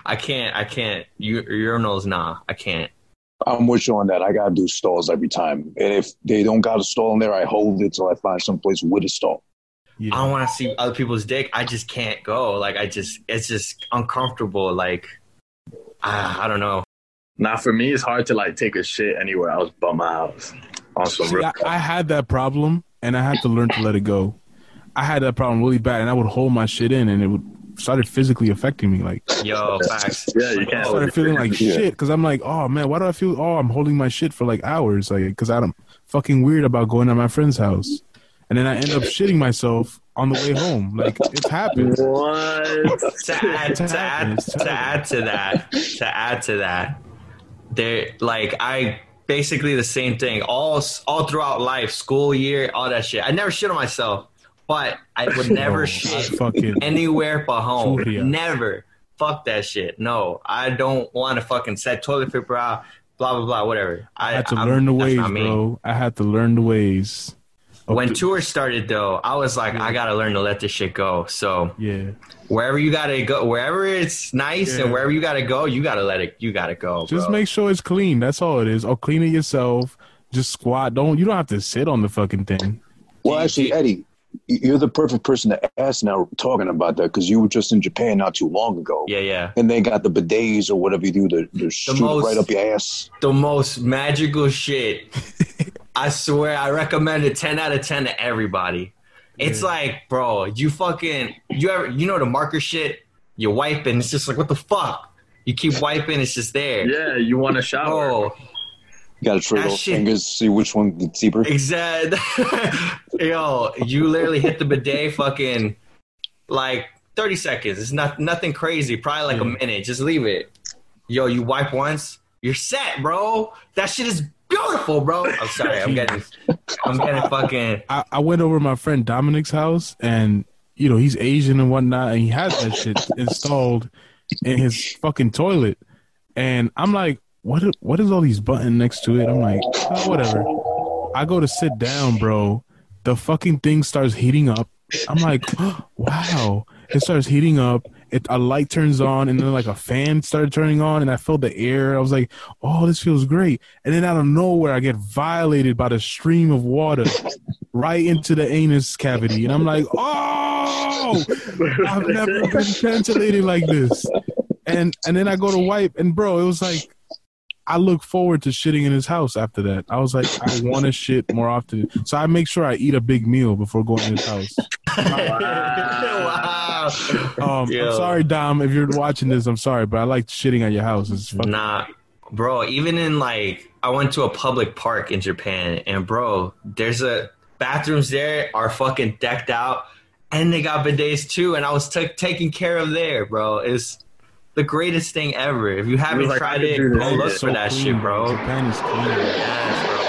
I can't. I can't. U- urinals, nah. I can't. I'm with you on that. I gotta do stalls every time, and if they don't got a stall in there, I hold it till I find someplace with a stall. Yeah. I don't want to see other people's dick. I just can't go. Like I just, it's just uncomfortable. Like I, I don't know. Now for me, it's hard to like take a shit anywhere else but my house. On some See, real. I, I had that problem, and I had to learn to let it go. I had that problem really bad, and I would hold my shit in, and it would started physically affecting me. Like Yo, facts. yeah, you I can't. started feeling like Yeah. shit because I'm like, oh man, why do I feel? Oh, I'm holding my shit for like hours, like because I'm fucking weird about going to my friend's house, and then I end up shitting myself on the way home. Like it's happened. What? to add It's to add to add to that to add to that there like i basically the same thing. All all throughout life school year all that shit. I never shit on myself but i would never Oh, shit anywhere but home. Churia. never. Fuck that shit. No i don't want to fucking set toilet paper out blah blah blah whatever. I, I had to I'm- learn the ways, bro. I had to learn the ways. Of when the- tour started though i was like i gotta learn to let this shit go so yeah, wherever you gotta go, wherever it's nice Yeah. and wherever you gotta go, you gotta let it. You gotta go. just bro. make sure it's clean. That's all it is. Or clean it yourself. Just squat. Don't you don't have to sit on the fucking thing. Well, actually, Eddie, you're the perfect person to ask now talking about that because you were just in Japan not too long ago. Yeah, yeah. And they got the bidets or whatever you do to, to shoot most- right up your ass. The most magical shit. I swear, I recommend it ten out of ten to everybody. It's like, bro, you fucking, you ever, you know the marker shit. You wipe and it's just like, what the fuck? You keep wiping, it's just there. Yeah, you want to shower? Oh, You got to trade That those shit- fingers, see which one gets deeper. Exact. Yo, you literally hit the bidet fucking like 30 seconds. It's not nothing crazy. Probably like a minute. Just leave it. Yo, you wipe once, you're set, bro. That shit is beautiful, bro. I'm sorry. I'm getting I'm getting fucking I, I went over to my friend Dominic's house, and you know he's Asian and whatnot, and he has that shit installed in his fucking toilet. And I'm like, what? What is all these buttons next to it? I'm like, oh, whatever. I go to sit down, bro. The fucking thing starts heating up. I'm like, wow. It starts heating up. It, a light turns on, and then like a fan started turning on, and I felt the air. I was like, oh, this feels great. And then out of nowhere, I get violated by the stream of water right into the anus cavity, and I'm like, oh, I've never been ventilated like this. And and then I go to wipe, and bro, it was like I look forward to shitting in his house after that. I was like, I want to shit more often, so I make sure I eat a big meal before going to his house. wow. Um, Yo. I'm sorry, Dom, if you're watching this. I'm sorry, but I like shitting on your house. It's fucking Nah, bro. Even in like, I went to a public park in Japan, and bro, there's a bathrooms there are fucking decked out, and they got bidets too. And I was t- taking care of there, bro. It's the greatest thing ever. If you haven't like, tried it, do go look It's for that clean, shit, bro. Japan is clean. Yes, bro.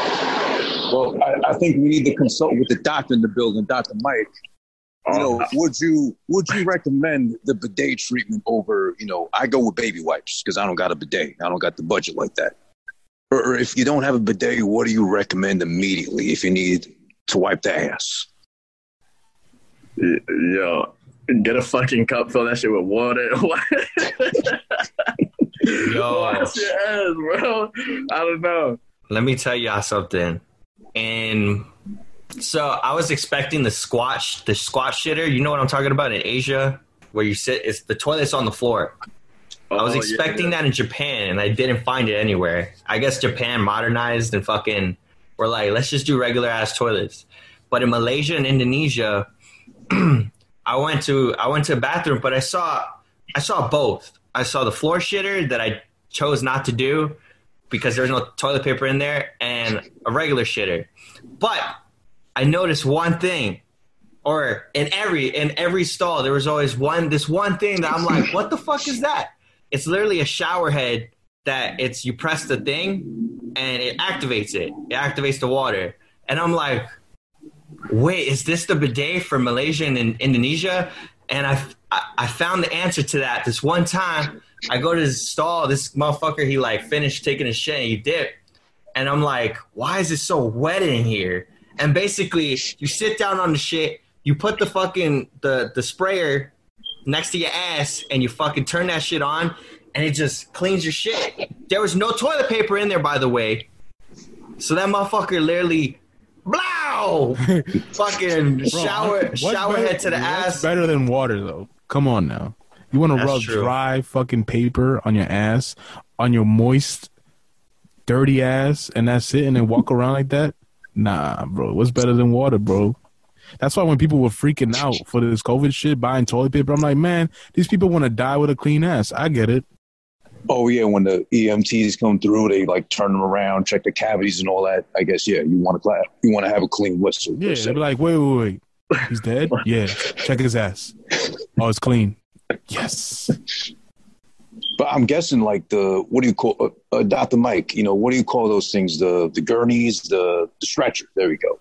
Well, I, I think we need to consult with the doctor in the building, Dr. Mike. You uh, know, Oh, would you would you recommend the bidet treatment over? You know, I go with baby wipes because I don't got a bidet. I don't got the budget like that. Or, or if you don't have a bidet, what do you recommend immediately if you need to wipe the ass? y- yo, get a fucking cup, fill that shit with water. Yo. Wash your ass, bro. I don't know. Let me tell y'all something. And so I was expecting the squash, the squat shitter. You know what I'm talking about in Asia, where you sit. It's the toilet's on the floor. I was Oh, yeah, expecting yeah. that in Japan, and I didn't find it anywhere. I guess Japan modernized and fucking were like, let's just do regular ass toilets. But in Malaysia and Indonesia, I went to I went to a bathroom, but I saw I saw both. I saw the floor shitter that I chose not to do because there's no toilet paper in there, and a regular shitter. But I noticed one thing, or in every in every stall there was always one this one thing that I'm like, what the fuck is that? It's literally a shower head that it's you press the thing and it activates it. It activates the water, and I'm like, wait, is this the bidet for Malaysia and in Indonesia? And I, I I found the answer to that this one time. I go to his stall. This motherfucker, he like finished taking a shit and he dipped. And I'm like, why is it so wet in here? And basically, you sit down on the shit, you put the fucking the the sprayer next to your ass, and you fucking turn that shit on, and it just cleans your shit. There was no toilet paper in there, by the way. So that motherfucker literally, blow, fucking Bro, shower what's shower better- head to the ass. better than water though. Come on now. You want to rub true. dry fucking paper on your ass, on your moist, dirty ass, and that's it, and then walk around like that? Nah, bro. What's better than water, bro? That's why when people were freaking out for this COVID shit, buying toilet paper, I'm like, man, these people want to die with a clean ass. I get it. Oh yeah, when the EMTs come through, they like turn them around, check the cavities and all that. I guess yeah, you want to clap, you want to have a clean whistle. Yeah, they'd be like, wait, wait, wait. He's dead? Yeah. Check his ass. Oh, it's clean. Yes. But I'm guessing like the what do you call uh, uh, Dr. Mike? You know what do you call those things? The the gurneys, the the stretcher. There we go.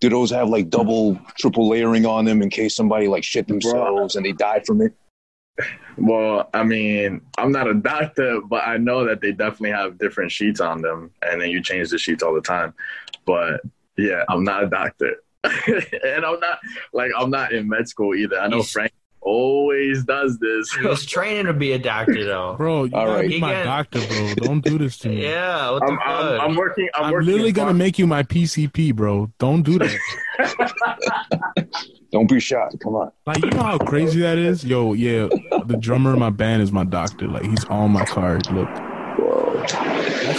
Do those have like double, triple layering on them in case somebody like shit themselves and they die from it? Well, I mean, I'm not a doctor, but I know that they definitely have different sheets on them, and then you change the sheets all the time. But yeah, I'm not a doctor, and I'm not like I'm not in med school either. I know Frank always does this. He was training to be a doctor, though. Bro, you All gotta right. be my Again. doctor, bro. Don't do this to me. Yeah, what the I'm, I'm, fuck? I'm working. I'm, I'm working literally gonna pharm- make you my PCP, bro. Don't do that. Don't be shy. Come on. Like you know how crazy that is? Yo, yeah, the drummer in my band is my doctor. Like he's on my card. Look. That's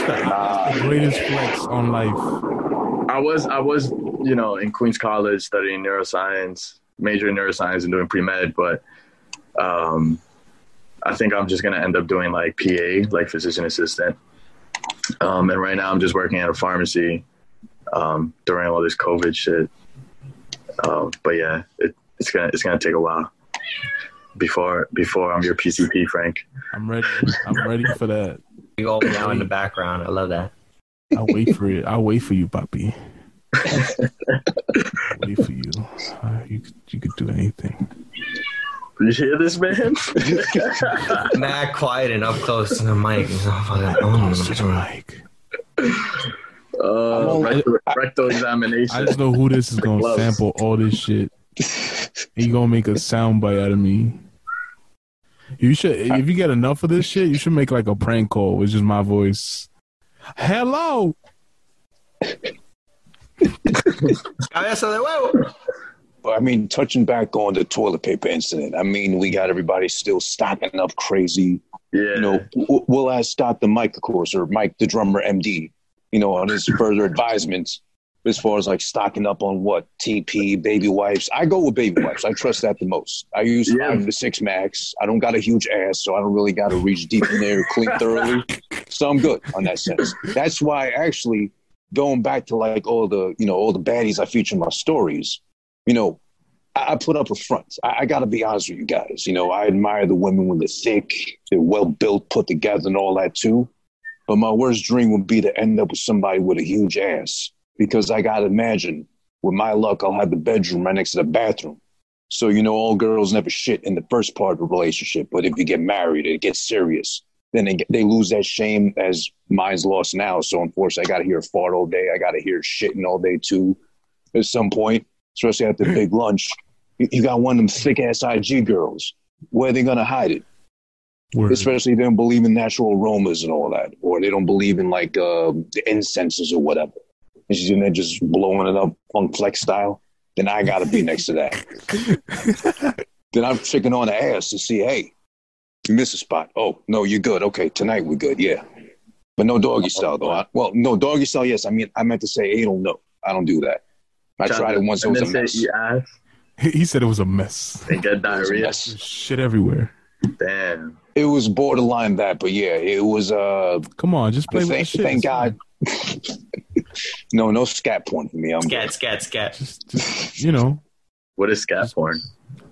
the, that's the greatest flex on life. I was I was you know in Queens College studying neuroscience, major in neuroscience and doing pre med, but um, I think I'm just gonna end up doing like PA, like physician assistant. Um, and right now I'm just working at a pharmacy um, during all this COVID shit. Um, but yeah, it, it's gonna it's gonna take a while before before I'm your PCP, Frank. I'm ready. I'm ready for that. You all now in the background. I love that. I'll wait for it. I'll wait for you, Poppy. Wait for you. Uh, you could, you could do anything. Did You hear this, man? Mad quiet and up close to the mic. He's all fucking, oh, Like, uh, I'm rectal, rectal examination. I just know who this is gonna Gloves. sample all this shit. He gonna make a soundbite out of me. You should, if you get enough of this shit, you should make like a prank call with just my voice. Hello. Cabeza de huevo. But I mean, touching back on the toilet paper incident, I mean, we got everybody still stocking up crazy. yeah. You know, w- we'll ask Dr. Mike, of course, or Mike, the drummer, MD, you know, on his further advisements as far as like stocking up on what TP, baby wipes. I go with baby wipes. I trust that the most. I use Yeah. five to six max. I don't got a huge ass, so I don't really got to reach deep in there, clean thoroughly. So I'm good on that sense. That's why actually going back to like all the you know all the baddies I feature in my stories, you know, I, I put up a front. I, I got to be honest with you guys. You know, I admire the women when they're thick, they're well built, put together, and all that too. But my worst dream would be to end up with somebody with a huge ass because I got to imagine, with my luck, I'll have the bedroom right next to the bathroom. So, you know, all girls never shit in the first part of a relationship. But if you get married, it gets serious. Then they, they lose that shame as mine's lost now. So, unfortunately, I got to hear fart all day. I got to hear shitting all day, too, at some point, especially after big lunch. You, you got one of them thick ass IG girls. Where are they going to hide it? Word. especially if they don't believe in natural aromas and all that, or they don't believe in like uh, the incenses or whatever. And she's in there just blowing it up funk flex style. Then I got to be next to that. then I'm checking on the ass to see, hey, you missed a spot. Oh no, you're good. Okay, tonight we're good. Yeah, but no doggy style though. I, well, no doggy style. Yes, I mean I meant to say anal. No, I don't do that. I tried it once. It was a mess. say eat He said it was a mess. and get It was a diarrhea. mess. Shit everywhere. Damn. It was borderline that, but yeah, it was. Uh, Come on, just play with the thank, shit. thank God. no, no scat porn for me. I'm Scat, scat, scat. Just, just, you know. What is scat porn?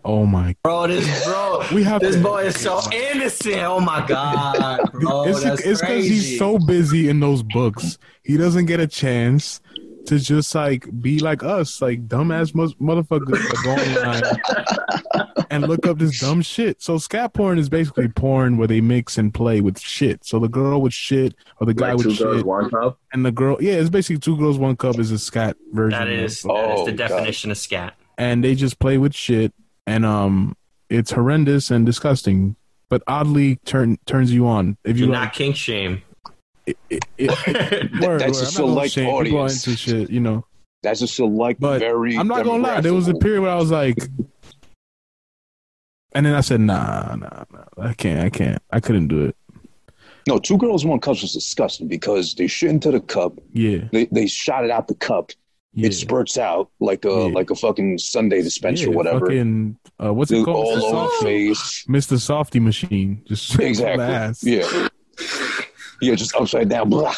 Oh my. Bro, this bro, We have this to- boy is so innocent. Oh my god, bro, it's it's because he's so busy in those books. He doesn't get a chance to just like be like us, like dumbass mo- motherfuckers go online and look up this dumb shit. So scat porn is basically porn where they mix and play with shit. So the girl with shit or the guy Like two with girls, shit one cup. and the girl, yeah, it's basically two girls, one cup is a scat version. that of- is that Oh, the God. definition of scat. and they just play with shit and um it's horrendous and disgusting but oddly turn turns you on if Do you not kink shame. it, it, it, word, That's word. a I'm not gonna select shame people audience. into shit you know That's a select, but very. i'm not gonna lie there was a period where i was like and then i said nah nah nah i can't i can't i couldn't do it No, two girls, one cup was disgusting because they shit into the cup. yeah They they shot it out the cup. Yeah It spurts out like a Yeah. like a fucking sundae dispenser, yeah, whatever. fucking, uh, what's it called all Mr. over Softee, face. Mr. Softee machine just Exactly. ass. Yeah. Yeah, just upside down. Blah.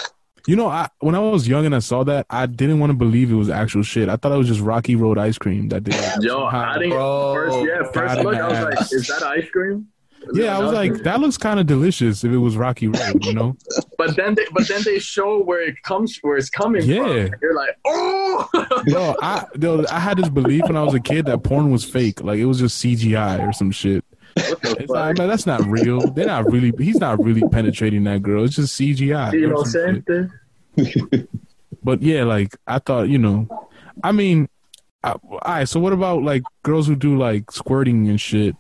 You know, I when I was young and I saw that, I didn't want to believe it was actual shit. I thought it was just Rocky Road ice cream that did. Yo, I didn't. Bro. First, yeah, first in look, I was like, is that ice cream? Yeah, I was like, that looks kind of delicious if it was Rocky Road, you know? But then, they, but then they show where it comes, where it's coming Yeah. from. You're like, oh, yo, I yo, I had this belief when I was a kid that porn was fake, like it was just CGI or some shit. It's like, no, that's not real. They're not really. He's not really penetrating that girl. It's just CGI. You know, some shit. Santa? But yeah, like I thought, you know, I mean, I, all right. So what about like girls who do like squirting and shit?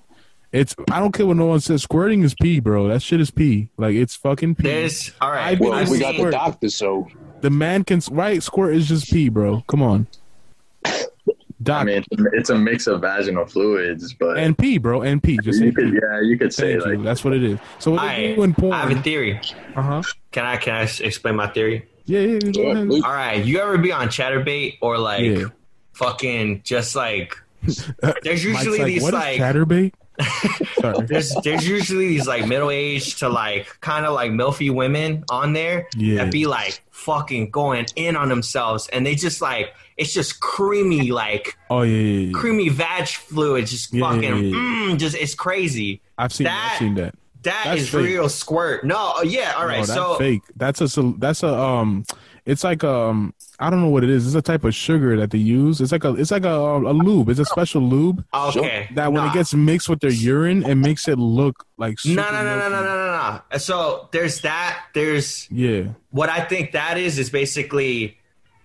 It's I don't care what no one says. Squirting is pee, bro. That shit is pee. Like it's fucking pee. There's all right. I've Well, I've we seen- got the doctor, so the man can right. Squirt is just pee, bro. Come on, doc I mean, it's a mix of vaginal fluids, but and pee, bro, and pee. Just you could, pee. yeah, you could say Thank you. like, That's what it is. So what All they right, do in porn? I have a theory. uh huh. Can I can I explain my theory? Yeah, yeah. Go Yeah, ahead. All right, you ever be on Chaturbate or like Yeah. fucking just like there's usually like, these what is like Chaturbate? There's there's usually these like middle aged to like kind of like milfy women on there Yeah. that be like fucking going in on themselves and they just like it's just creamy like Oh yeah, yeah, yeah. creamy vag fluid just fucking. Mm, just it's crazy I've seen. That- I've seen that. That That's is fake. real squirt no yeah all right no, that's so fake. That's a that's a um. It's like um. I don't know what it is. It's a type of sugar that they use. It's like a it's like a, a lube. It's a special lube okay that when Nah. it gets mixed with their urine, it makes it look like no no no no no no no no so there's that there's Yeah, what I think that is is basically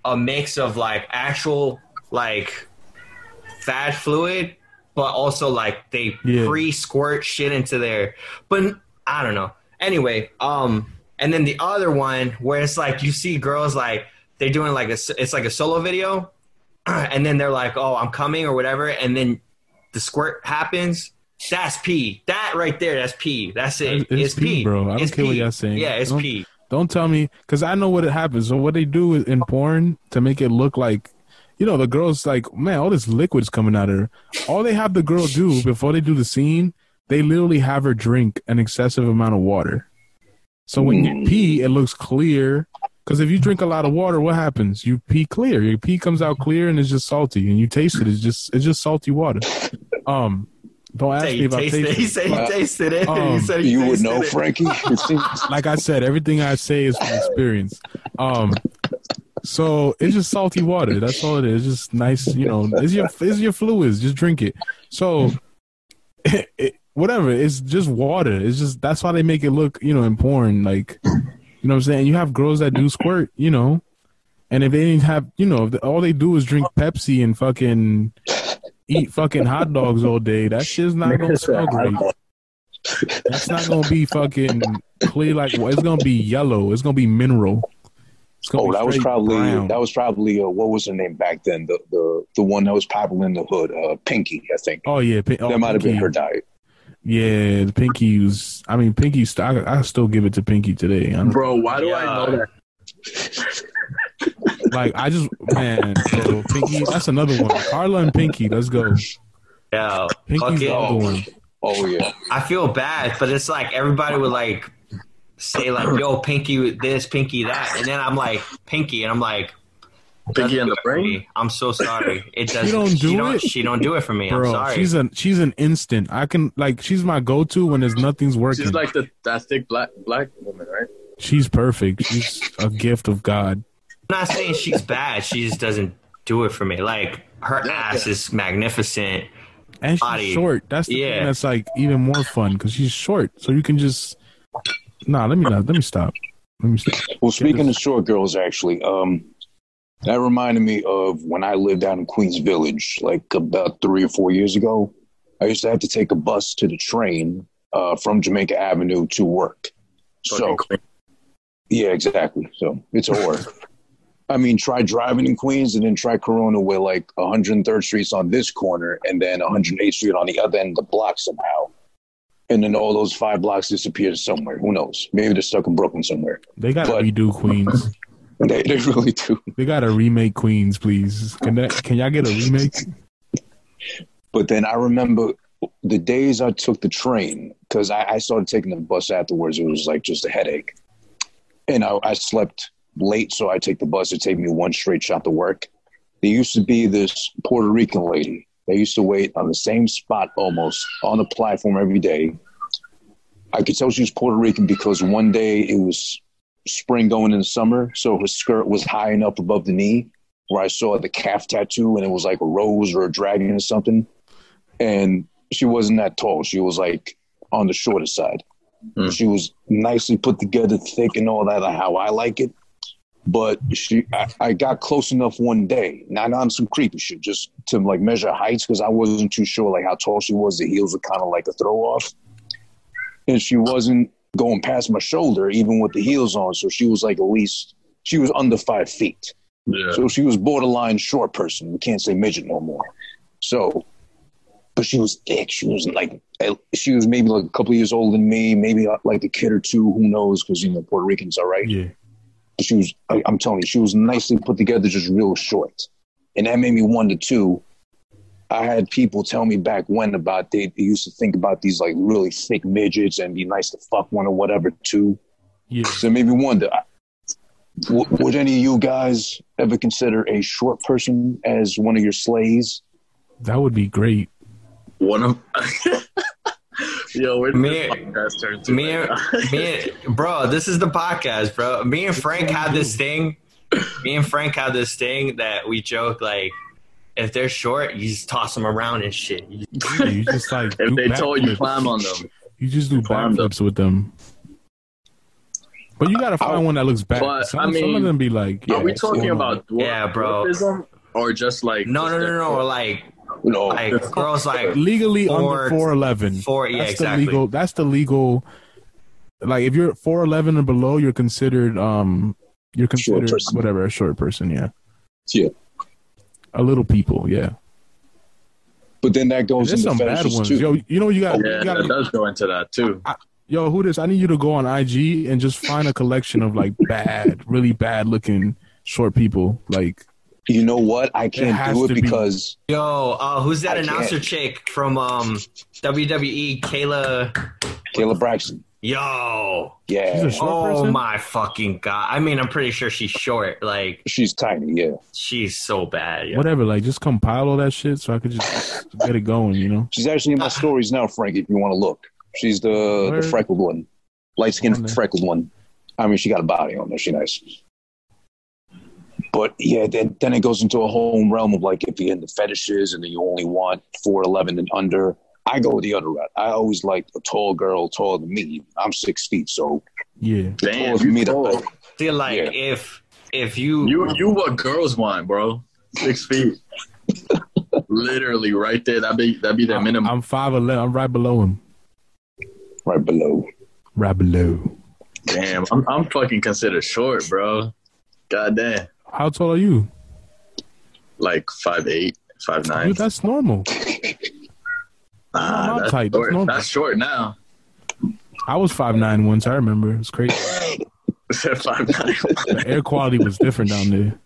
a mix of like actual like fat fluid, but also like they Yeah. pre squirt shit into there. But I don't know. Anyway, um, and then the other one where it's like you see girls like they're doing like a s- it's like a solo video, and then they're like, oh, I'm coming or whatever, and then the squirt happens. That's pee. That right there, that's pee. That's it. It's It's, pee, pee, bro. I don't It's care what y'all saying. Yeah, it's Don't- pee. Don't tell me because I know what it happens. So what they do in porn to make it look like, you know, the girl's like, man, all this liquid's coming out of her. All they have the girl do before they do the scene, they literally have her drink an excessive amount of water. So when you pee, it looks clear. Because if you drink a lot of water, what happens? You pee clear. Your pee comes out clear and it's just salty, and you taste it. It's just it's just salty water. Um, don't ask me about if I tasted it. He tasted. said he Uh, tasted it. um, he said he you would know, it. Frankie. Like I said, everything I say is from experience. Um, so it's just salty water. That's all it is. It's just nice, you know. It's your it's your fluids. Just drink it. So, it, whatever. It's just water. It's just that's why they make it look, you know, in porn. Like, you know, what I'm saying. You have girls that do squirt, you know, and if they didn't have, you know, if all they do is drink Pepsi and fucking eat fucking hot dogs all day, that shit's not gonna smell great. That's not gonna be fucking clear like it's gonna be yellow. It's gonna be mineral. It's gonna Oh, be that was probably brown. that was probably uh, what was her name back then? The the the one that was popular in the hood, uh, Pinky, I think. Oh yeah, Pin- oh, that might have been her diet. Yeah, the Pinky was. I mean, Pinky. I, I still give it to Pinky today. I don't, bro, why do I know that? like I just man, bro, Pinky. That's another one. Carla and Pinky. Let's go. Yeah, Pinky's fucking, the other one. Oh yeah. I feel bad, but it's like everybody would like say like, "Yo, Pinky this, Pinky that," and then I'm like, "Pinky," and I'm like, Pinky and the "Doesn't do it brain. I'm so sorry. It doesn't. don't do she don't, it? She don't do it for me. I'm Bro, sorry. she's an she's an instant. I can like she's my go to when there's nothing's working. She's like the that thick black black woman, right? she's perfect. She's a gift of God. I'm not saying she's bad. She just doesn't do it for me. Like her ass is magnificent. And she's Body. short. That's the Yeah. thing that's like even more fun because she's short. So you can just Nah, let me not let me stop. Let me stop. Well, speaking of short girls, actually, um, that reminded me of when I lived out in Queens Village, like about three or four years ago. I used to have to take a bus to the train uh, from Jamaica Avenue to work. So, Fucking yeah, exactly. So it's a horror. I mean, try driving in Queens and then try Corona where like 103rd Street's on this corner and then 108th Street on the other end of the block somehow. And then all those five blocks disappear somewhere. Who knows? Maybe they're stuck in Brooklyn somewhere. They gotta But- redo Queens. They, they really do. They gotta remake Queens, please. Can that can y'all get a remake? But then I remember the days I took the train because I, I started taking the bus afterwards. It was like just a headache, and I, I slept late, so I take the bus to take me one straight shot to work. There used to be this Puerto Rican lady. They used to wait on the same spot almost on the platform every day. I could tell she was Puerto Rican because one day it was spring going into summer, so her skirt was high enough above the knee where I saw the calf tattoo and it was like a rose or a dragon or something. And she wasn't that tall. She was like on the shorter side. Hmm. She was nicely put together, thick and all that, how I like it. But she, I, I got close enough one day, not on some creepy shit, just to like measure heights because I wasn't too sure like how tall she was. The heels were kind of like a throw off, and she wasn't going past my shoulder even with the heels on. So she was like at least she was under five feet. Yeah. So she was borderline short person. We can't say midget no more. So, but she was thick. She was like, she was maybe like a couple years older than me, maybe uh, like a kid or two. Who knows? Because you know Puerto Ricans are right. Yeah. She was. I, I'm telling you, she was nicely put together, just real short, and that made me wonder too. I had people tell me back when about they, they used to think about these like really thick midgets and be nice to fuck one or whatever too. Yeah. So it made me wonder w- would any of you guys ever consider a short person as one of your slaves? That would be great. One of Yo, where did Me- this podcast turn to? me, right and, me, and, bro, this is the podcast, bro. Me and Frank have this thing. Me and Frank have this thing that we joke like, if they're short, you just toss them around and shit. You- Yeah, you just like if do they told you climb on them. You just do climb them. backflips with them. But you gotta find one that looks bad. But, some, I some of mean, them be like, Are we yeah, talking about dwarf, Yeah, bro. dwarfism or just like No, no, just no, their- no, no. Like, No, like girls like legally Four- under four eleven. four- yeah, that's exactly. the legal. That's the legal. Like if you're four eleven or below, you're considered um you're considered person. whatever a short person. Yeah, Yeah. A little people. Yeah, But then that goes into some bad ones. too. Yo, you know you got. Yeah, you got that does go into that too. yo, who this? I need you to go on IG and just find a collection of like bad, really bad looking short people. Like You know what? I can't has do it to be. because Yo, uh, who's that I announcer can't. chick from um, WWE? Kayla. Kayla Braxton. Yo. Yeah, She's a short oh person? my fucking god! I mean, I'm pretty sure she's short. Like she's tiny. Yeah, she's so bad. yo. whatever. Like just compile all that shit so I could just get it going. You know. she's actually in my stories now, Frank. If you want to look, she's the Where? the freckled one, light On skinned there. freckled one. I mean, she got a body on there. She nice. But yeah, then then it goes into a whole realm of like if you're into fetishes and then you only want four eleven and under. I go the other route. I always like a tall girl taller than me. I'm six feet, so Yeah. the Damn, taller than me, the you tall. Feel like Yeah. if if you, You you what girls want, bro? Six feet. Literally right there. That be that be their minimum. I'm five eleven. I'm right below him. right below. Right below. Damn, I'm I'm fucking considered short, bro. God damn. How tall are you? Like five eight, five nine. Dude, that's normal. Ah, I'm that's, tight. That's short. normal. that's short now. I was five nine once. I remember. It was crazy. five nine. The air quality was different down there.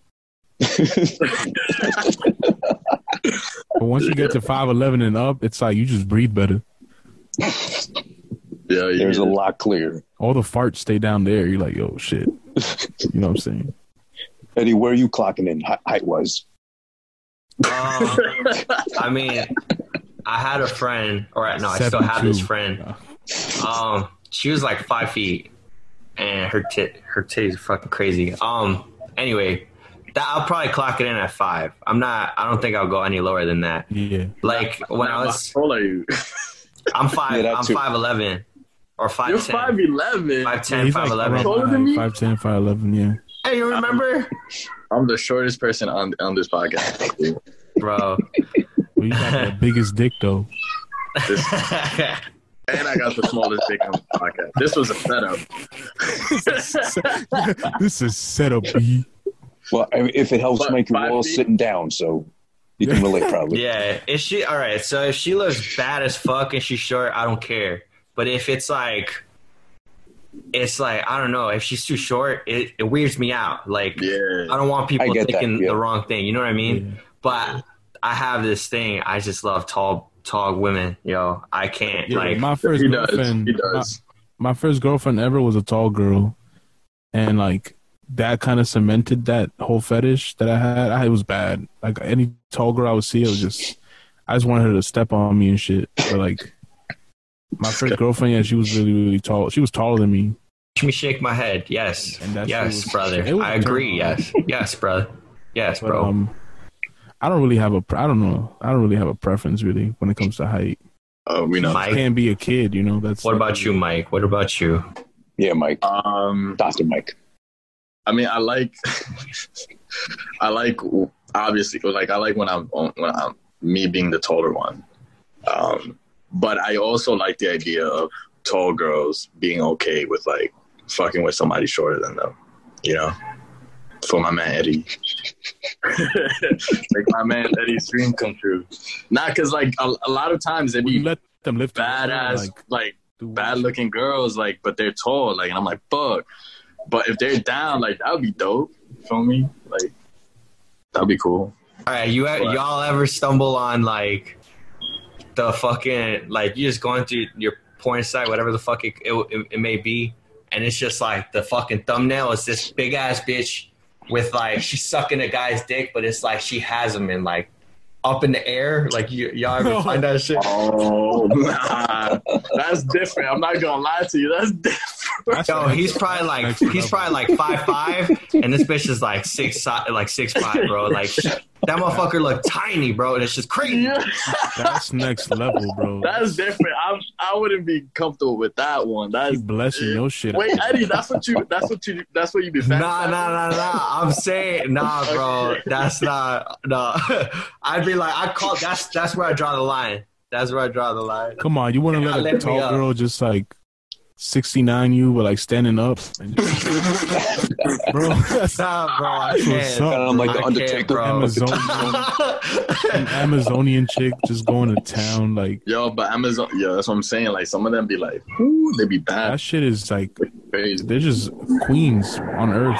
But once you get to five eleven and up, it's like you just breathe better. Yeah, you There's a lot clear. All the farts stay down there. You're like, yo, shit. You know what I'm saying? Eddie, where are you clocking in height wise? Um, I mean, I had a friend, or no, I still have this friend. Um, she was like five feet, and her tit, her titties are fucking crazy. Um, anyway, that I'll probably clock it in at five. I'm not. I don't think I'll go any lower than that. Yeah. Like when I was, How old are you? I'm five. Yeah, I'm too. five eleven or five You're ten. five eleven. Five Yeah, ten, he's five like eleven. around Taller my than me? height, 5'10", 5'11", yeah. Hey, you remember, I'm the shortest person on on this podcast. bro? Well, you got the biggest dick, though. and I got the smallest dick on the podcast. This was a setup. this is set up, B. Well, I mean, if it helps What, make you all feet? sitting down, so you can relate probably. Yeah, is she all right? So if she looks bad as fuck and she's short, I don't care. But if it's like, it's like I don't know. If she's too short, it, it weirds me out. Like Yeah. I don't want people get that, thinking yeah. the wrong thing. You know what I mean? But I have this thing. I just love tall, tall women. Yo, I can't Yeah, like. my first He does. girlfriend, He does. My, my first girlfriend ever was a tall girl, and like that kind of cemented that whole fetish that I had. I, it was bad. Like any tall girl I would see, it was just I just wanted her to step on me and shit. But like my first girlfriend, yeah, she was really really tall. She was taller than me. Watch me shake my head. Yes, And that yes, was- brother. it was I a turn agree. Yes, yes, brother. Yes, But bro. um, I don't really have a. pre- I don't know. I don't really have a preference really when it comes to height. Oh, we know. Mike, Can't be a kid, you know. That's what about you, Mike? What about you? Yeah, Mike. Um, Dr. Mike. I mean, I like, I like obviously like I like when I'm when I'm me being the taller one, um, but I also like the idea of tall girls being okay with like fucking with somebody shorter than them, you know. For my man Eddie, like my man Eddie's dream come true. Not because like a, a lot of times they you be let them lift you up, badass like like bad looking girls, like, but they're tall, like, and I'm like, fuck. But if they're down, like, that would be dope. You feel me? Like, that'd be cool. All right, you What? y'all ever stumble on like the fucking like you just going through your porn site, whatever the fuck it, it, it may be, and it's just like the fucking thumbnail is this big ass bitch with like she's sucking a guy's dick, but it's like she has him in like up in the air. Like you, y'all ever No. find that shit? Oh, nah. That's different. I'm not gonna lie to you. That's different. That's- Yo, he's probably like he's probably like five five, and this bitch is like six like six five, bro. Like that motherfucker look tiny, bro, and it's just crazy. That's next level, bro. That's different. I'm, I wouldn't be comfortable with that one. That's Keep blessing your shit. Wait, Eddie, that's what you. That's what you. That's what you be. Nah, nah, nah, nah. I'm saying, nah, bro. That's not. Nah. I'd be like, I call. That's that's where I draw the line. That's where I draw the line. Come on, you want to let a tall girl just like sixty nine you, but like standing up, and just, bro? That's Nah, bro. I what's can't. up, Kind of like the Undertaker. bro. Amazonian, an Amazonian chick just going to town. Like Yo, but Amazon. Yeah, that's what I'm saying. Like some of them be like, Ooh, they be bad, that shit is like crazy. they're just queens on earth.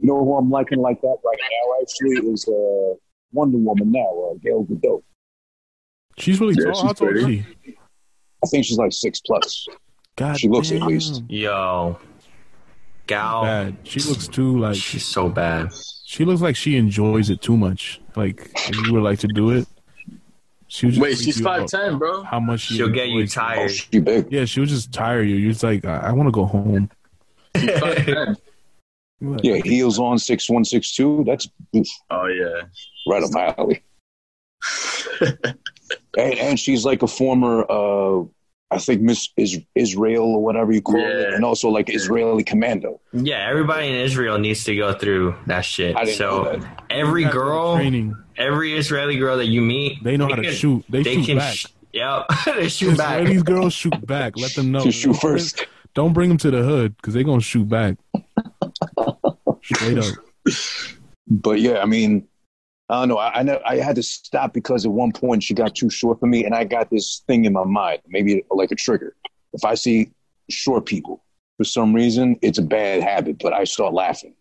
You know who I'm liking like that right now, actually, is uh, Wonder Woman now, uh, Gail Gadot. She's really Yeah, tall. How she's tall is pretty. she? I think she's like six plus. God, She looks at least. Yo, gal. bad. She looks too like She's so bad. she looks like she enjoys it too much. Like if you would like to do it, she would just Wait, she's you five out ten, bro. How much she She'll get you enjoys it. Oh, tired. she big. Yeah, she would just tire you. You're just like, I, I want to go home. She's 5'10". You're like, Yeah, heels on six one six two. That's oof, Oh yeah. right up my alley. and, and she's like a former, uh, I think Miss is Israel or whatever you call it, and also like Israeli commando. Yeah, everybody in Israel needs to go through that shit. I didn't know So that. every girl, training. every Israeli girl that you meet, They know how to shoot. They, They shoot can. back. Sh- yep, they shoot back. Israelis girls shoot back. Let them know. To shoot Don't bring- first. Don't bring them to the hood because they're gonna shoot back. Straight up. But yeah, I mean, I don't know. I I, know, I had to stop because at one point she got too short for me, and I got this thing in my mind, maybe like a trigger. If I see short people for some reason, it's a bad habit, but I start laughing.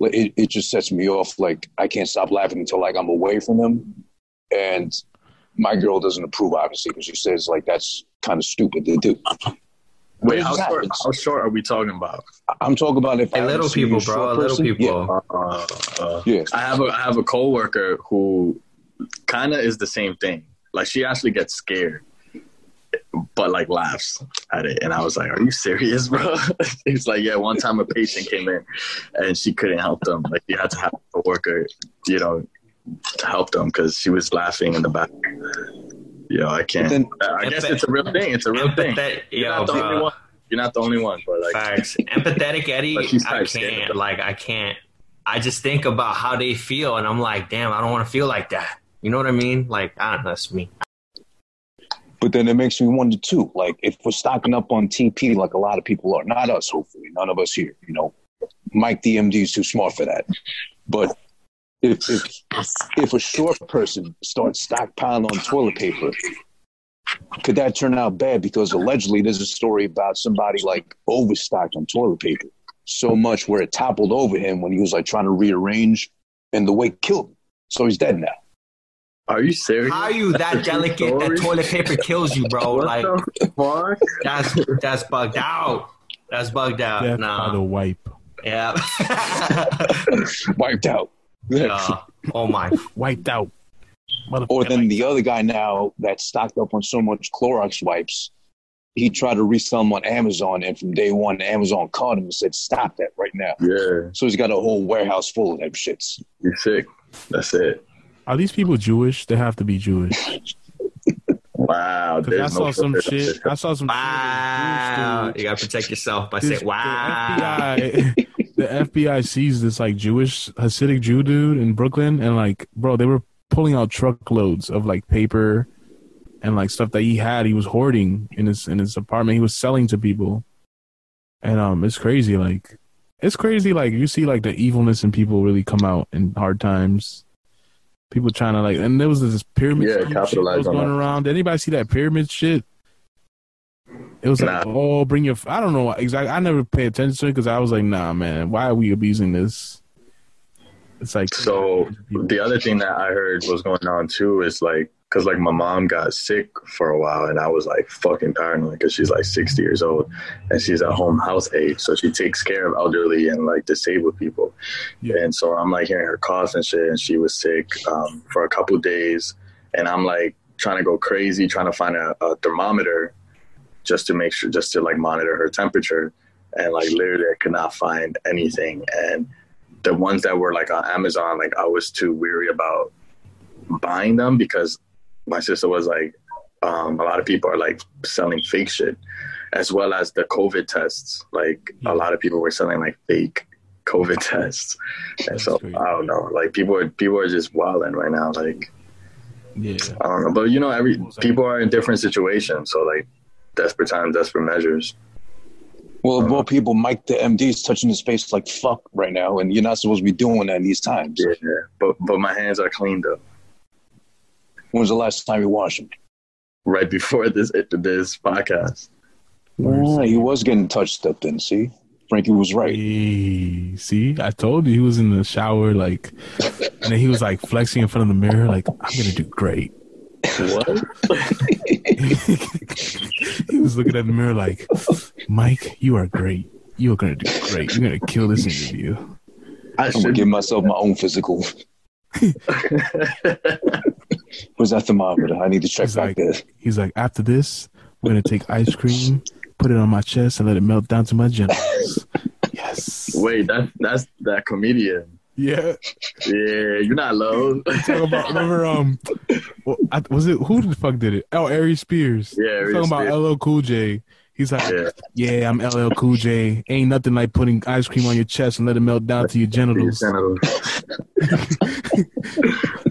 It, it just sets me off. Like I can't stop laughing until like I'm away from them, and my girl doesn't approve, obviously, because she says like that's kind of stupid to do. Wait, how short, how short are we talking about? I'm talking about if Hey, I little see people, a short bro. Little person, people. Uh, uh, Yeah, yeah. I have a I have a coworker who kind of is the same thing. Like she actually gets scared, but like laughs at it. And I was like, "Are you serious, bro?" He's like, "Yeah." One time a patient came in, and she couldn't help them. Like you had to have a worker, you know, to help them because she was laughing in the back. You know, I can't. Then- I guess it's a real thing. It's a real thing. Empathetic, You're yo, not the bro. only one. You're not the only one, but like, Facts. Empathetic Eddie, But she's I can't. Like, I can't. I just think about how they feel, and I'm like, damn, I don't want to feel like that. You know what I mean? Like, I don't know, that's me. But then it makes me wonder too, like if we're stocking up on TP like a lot of people are, not us, hopefully, none of us here, you know. Mike DMD is too smart for that. But if if if a short person starts stockpiling on toilet paper, could that turn out bad? Because allegedly there's a story about somebody like overstocked on toilet paper so much where it toppled over him when he was like trying to rearrange and the weight killed him. So he's dead now. are you serious? How are you that That's delicate that toilet paper kills you, bro? What Like, the fuck? that's that's bugged out. That's bugged out. Death by the wipe. Yeah. Wiped out. Uh, oh my. Wiped out. Or then the other guy now that's stocked up on so much Clorox wipes, he tried to resell them on Amazon, and from day one, Amazon caught him and said, "Stop that right now." Yeah, So he's got a whole warehouse full of them shits. you're sick. That's it. Are these people Jewish? They have to be Jewish. Wow. Because I saw no some shit. I saw some. Wow. Shit You gotta protect yourself by This- saying, wow. The FBI, sees this like Jewish Hasidic Jew dude in Brooklyn, and like, bro, they were pulling out truckloads of like paper and like stuff that he had. He was hoarding in his in his apartment. He was selling to people, and um, it's crazy. Like, it's crazy. Like you see, like the evilness in people really come out in hard times. People trying to like, and there was this pyramid Yeah, shit that was going that. around. Did anybody see that pyramid shit? It was like, oh, bring your. I don't know exactly. I never pay attention to it because I was like, nah, man, why are we abusing this? It's like So the other thing that I heard was going on too is like, cause like my mom got sick for a while, and I was like fucking paranoid because she's like 60 years old, and she's at home house age, so she takes care of elderly and like disabled people. Yeah. And so I'm like hearing her cough and shit, and she was sick um, for a couple days, and I'm like trying to go crazy, trying to find a, a thermometer just to make sure, just to like monitor her temperature, and like literally I could not find anything, and the ones that were like on Amazon, like I was too weary about buying them because my sister was like, um, a lot of people are like selling fake shit, as well as the COVID tests. Like a lot of people were selling like fake COVID tests, and so. I don't know. Like people are people are just wilding right now. Like yeah, I don't know, but you know, every people are in different situations. So like desperate times, desperate measures. Well, if more people, Mike the MD is touching his face like fuck right now, and you're not supposed to be doing that in these times. Yeah, but but my hands are clean though. When was the last time you washed them? Right before this this podcast. Ah, he was getting touched up then, see? Frankie was right. Hey, see, I told you he was in the shower, like, and then he was like flexing in front of the mirror, like, I'm gonna do great. What? he was looking at the mirror, like, Mike, you are great. You are gonna do great. You're gonna kill this interview. I I'm gonna give myself my own physical. Where's that thermometer? I need to check He's back like, there. he's like, after this, we're gonna take ice cream, put it on my chest, and let it melt down to my genitals. Yes. Wait, that that's that comedian. Yeah. Yeah, you're not low. Talking about remember um, well, I, was it who the fuck did it? Oh, Ari Spears. Yeah, Ari talking Spears. about LL Cool J. He's like, Yeah. yeah, I'm LL Cool J. Ain't nothing like putting ice cream on your chest and let it melt down to your genitals.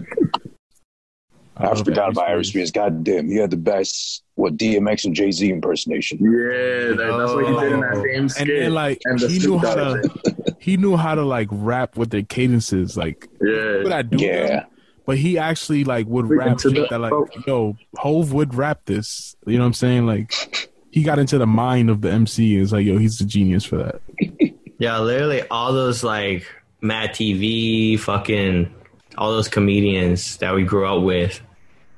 I forgot about Ari Spears. God damn, he had the best what DMX and Jay Z impersonation. Yeah, that, that's what he did in that same And skit. then like And he knew how to thing. he knew how to like rap with their cadences. Like Yeah. what I do Yeah. them, but he actually like would Freaking rap to shit the- that like oh. yo Hove would rap this. You know what I'm saying? Like he got into the mind of the MC. It's like yo, he's a genius for that. Yeah, literally all those like MadTV, fucking all those comedians that we grew up with.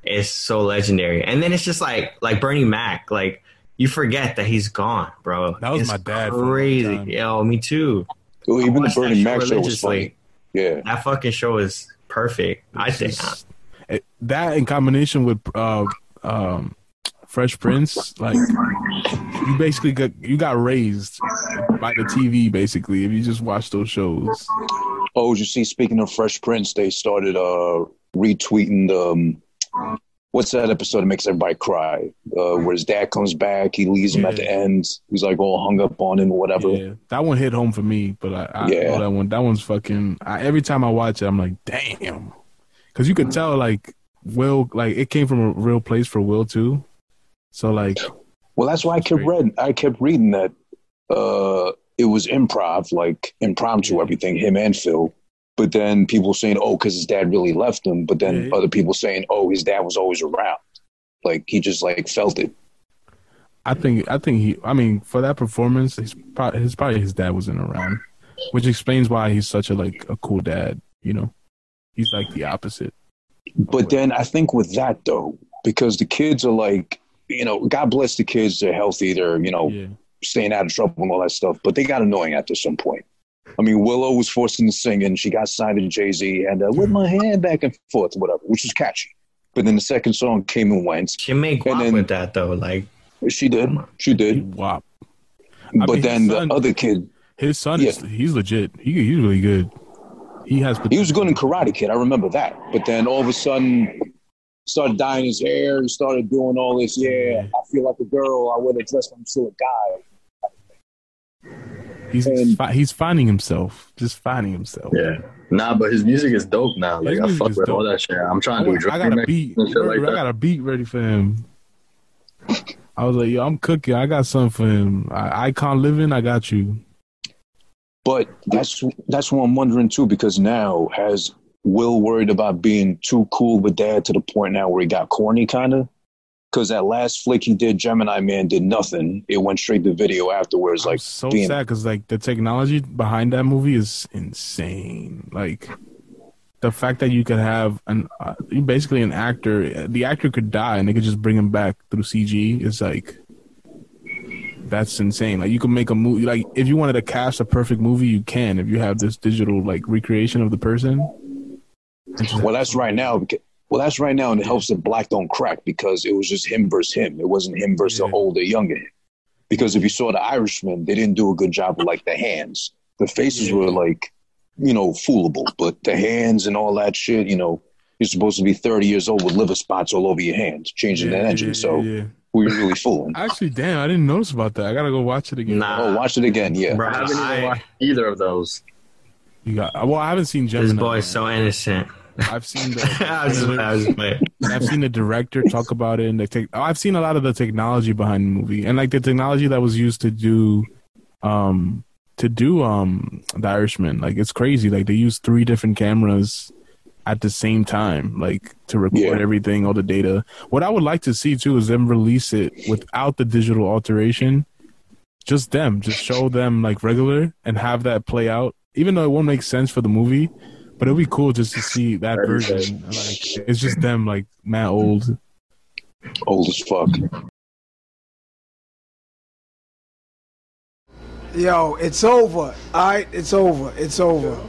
is so legendary. And then it's just like like Bernie Mac, like you forget that he's gone, bro. That was It's my dad for a long Crazy, yo, me too. Well, even the Bernie Mac show was religiously. funny. Yeah. That fucking show is perfect. I think. just- it- that in combination with uh, um, Fresh Prince, like you basically got you got raised by the TV. Basically, if you just watch those shows, Oh, you see, speaking of Fresh Prince, they started uh, retweeting the. Um, what's that episode that makes everybody cry? Uh, where his dad comes back, he leaves him at the end. He's like all hung up on him or whatever. yeah, that one hit home for me. But I, I Yeah. know that one. That one's fucking. I, every time I watch it, I'm like, damn, because you could tell like Will, like it came from a real place for Will too. So like, Well, that's why I kept reading. I kept reading that uh, it was improv, like impromptu, everything him and Phil. But then people saying, "Oh, because his dad really left him." But then other people saying, "Oh, his dad was always around." Like he just like felt it. I think I think he. I mean, for that performance, his probably his probably his dad wasn't around, which explains why he's such a like a cool dad. You know, he's like the opposite. But then I think with that though, because the kids are like, you know, God bless the kids. They're healthy. They're you know Yeah, staying out of trouble and all that stuff. But they got annoying after some point. I mean, Willow was forced into singing. She got signed to Jay Z and uh, whip my hair back and forth, whatever, which was catchy. But then the second song came and went. She made And guap then- with that though. Like She did, she did. wop. But mean, then his the other kid, His son is he's legit. He he's really good. He has. he was good in Karate Kid. I remember that. But then all of a sudden, started dyeing his hair. He started doing all this. Yeah, I feel like a girl. I wear the dress. I'm still a guy. He's and- fi- he's finding himself. Just finding himself. Yeah. Nah, but his music is dope now. Like I fuck with dope. all that shit. I'm trying to do I got a beat. and like I that. got a beat ready for him. I was like, yo, I'm cooking. I got something for him. I, Icon living. I got you. But that's that's what I'm wondering too, because now has Will worried about being too cool with dad to the point now where he got corny kind of? Because that last flick he did, Gemini Man did nothing. It went straight to video afterwards. I'm Like so being, sad because like the technology behind that movie is insane. Like the fact that you could have an uh, basically an actor, the actor could die and they could just bring him back through CG. Is like that's insane. Like you can make a movie. Like if you wanted to cast a perfect movie, you can. If you have this digital like recreation of the person. It's just- well, that's right now. Well, that's right now, and it helps that Black don't crack because it was just him versus him. It wasn't him versus Yeah. the older, younger him. Because if you saw the Irishman, they didn't do a good job with like the hands. The faces Yeah. were like, you know, foolable, but the hands and all that shit, you know, you're supposed to be 30 years old with liver spots all over your hands, changing Yeah, that engine. yeah, so yeah, yeah. who you really fooling? Actually, damn, I didn't notice about that. I gotta go watch it again. nah, Oh, watch it again. Yeah. bro. I haven't even I- watched either of those. You got well. I haven't seen Gemini. this boy is so innocent. I've seen I was, the. I was I've seen the director talk about it, and the tech I've seen a lot of the technology behind the movie, and like the technology that was used to do, um, to do um the Irishman. Like it's crazy. Like they use three different cameras at the same time, like to record Yeah. everything, all the data. What I would like to see too is them release it without the digital alteration. Just them, just show them like regular and have that play out. Even though it won't make sense for the movie, but it'll be cool just to see that version. Like it's just them, like Matt old. Old as fuck. Yo, it's over. All right, it's over. It's over.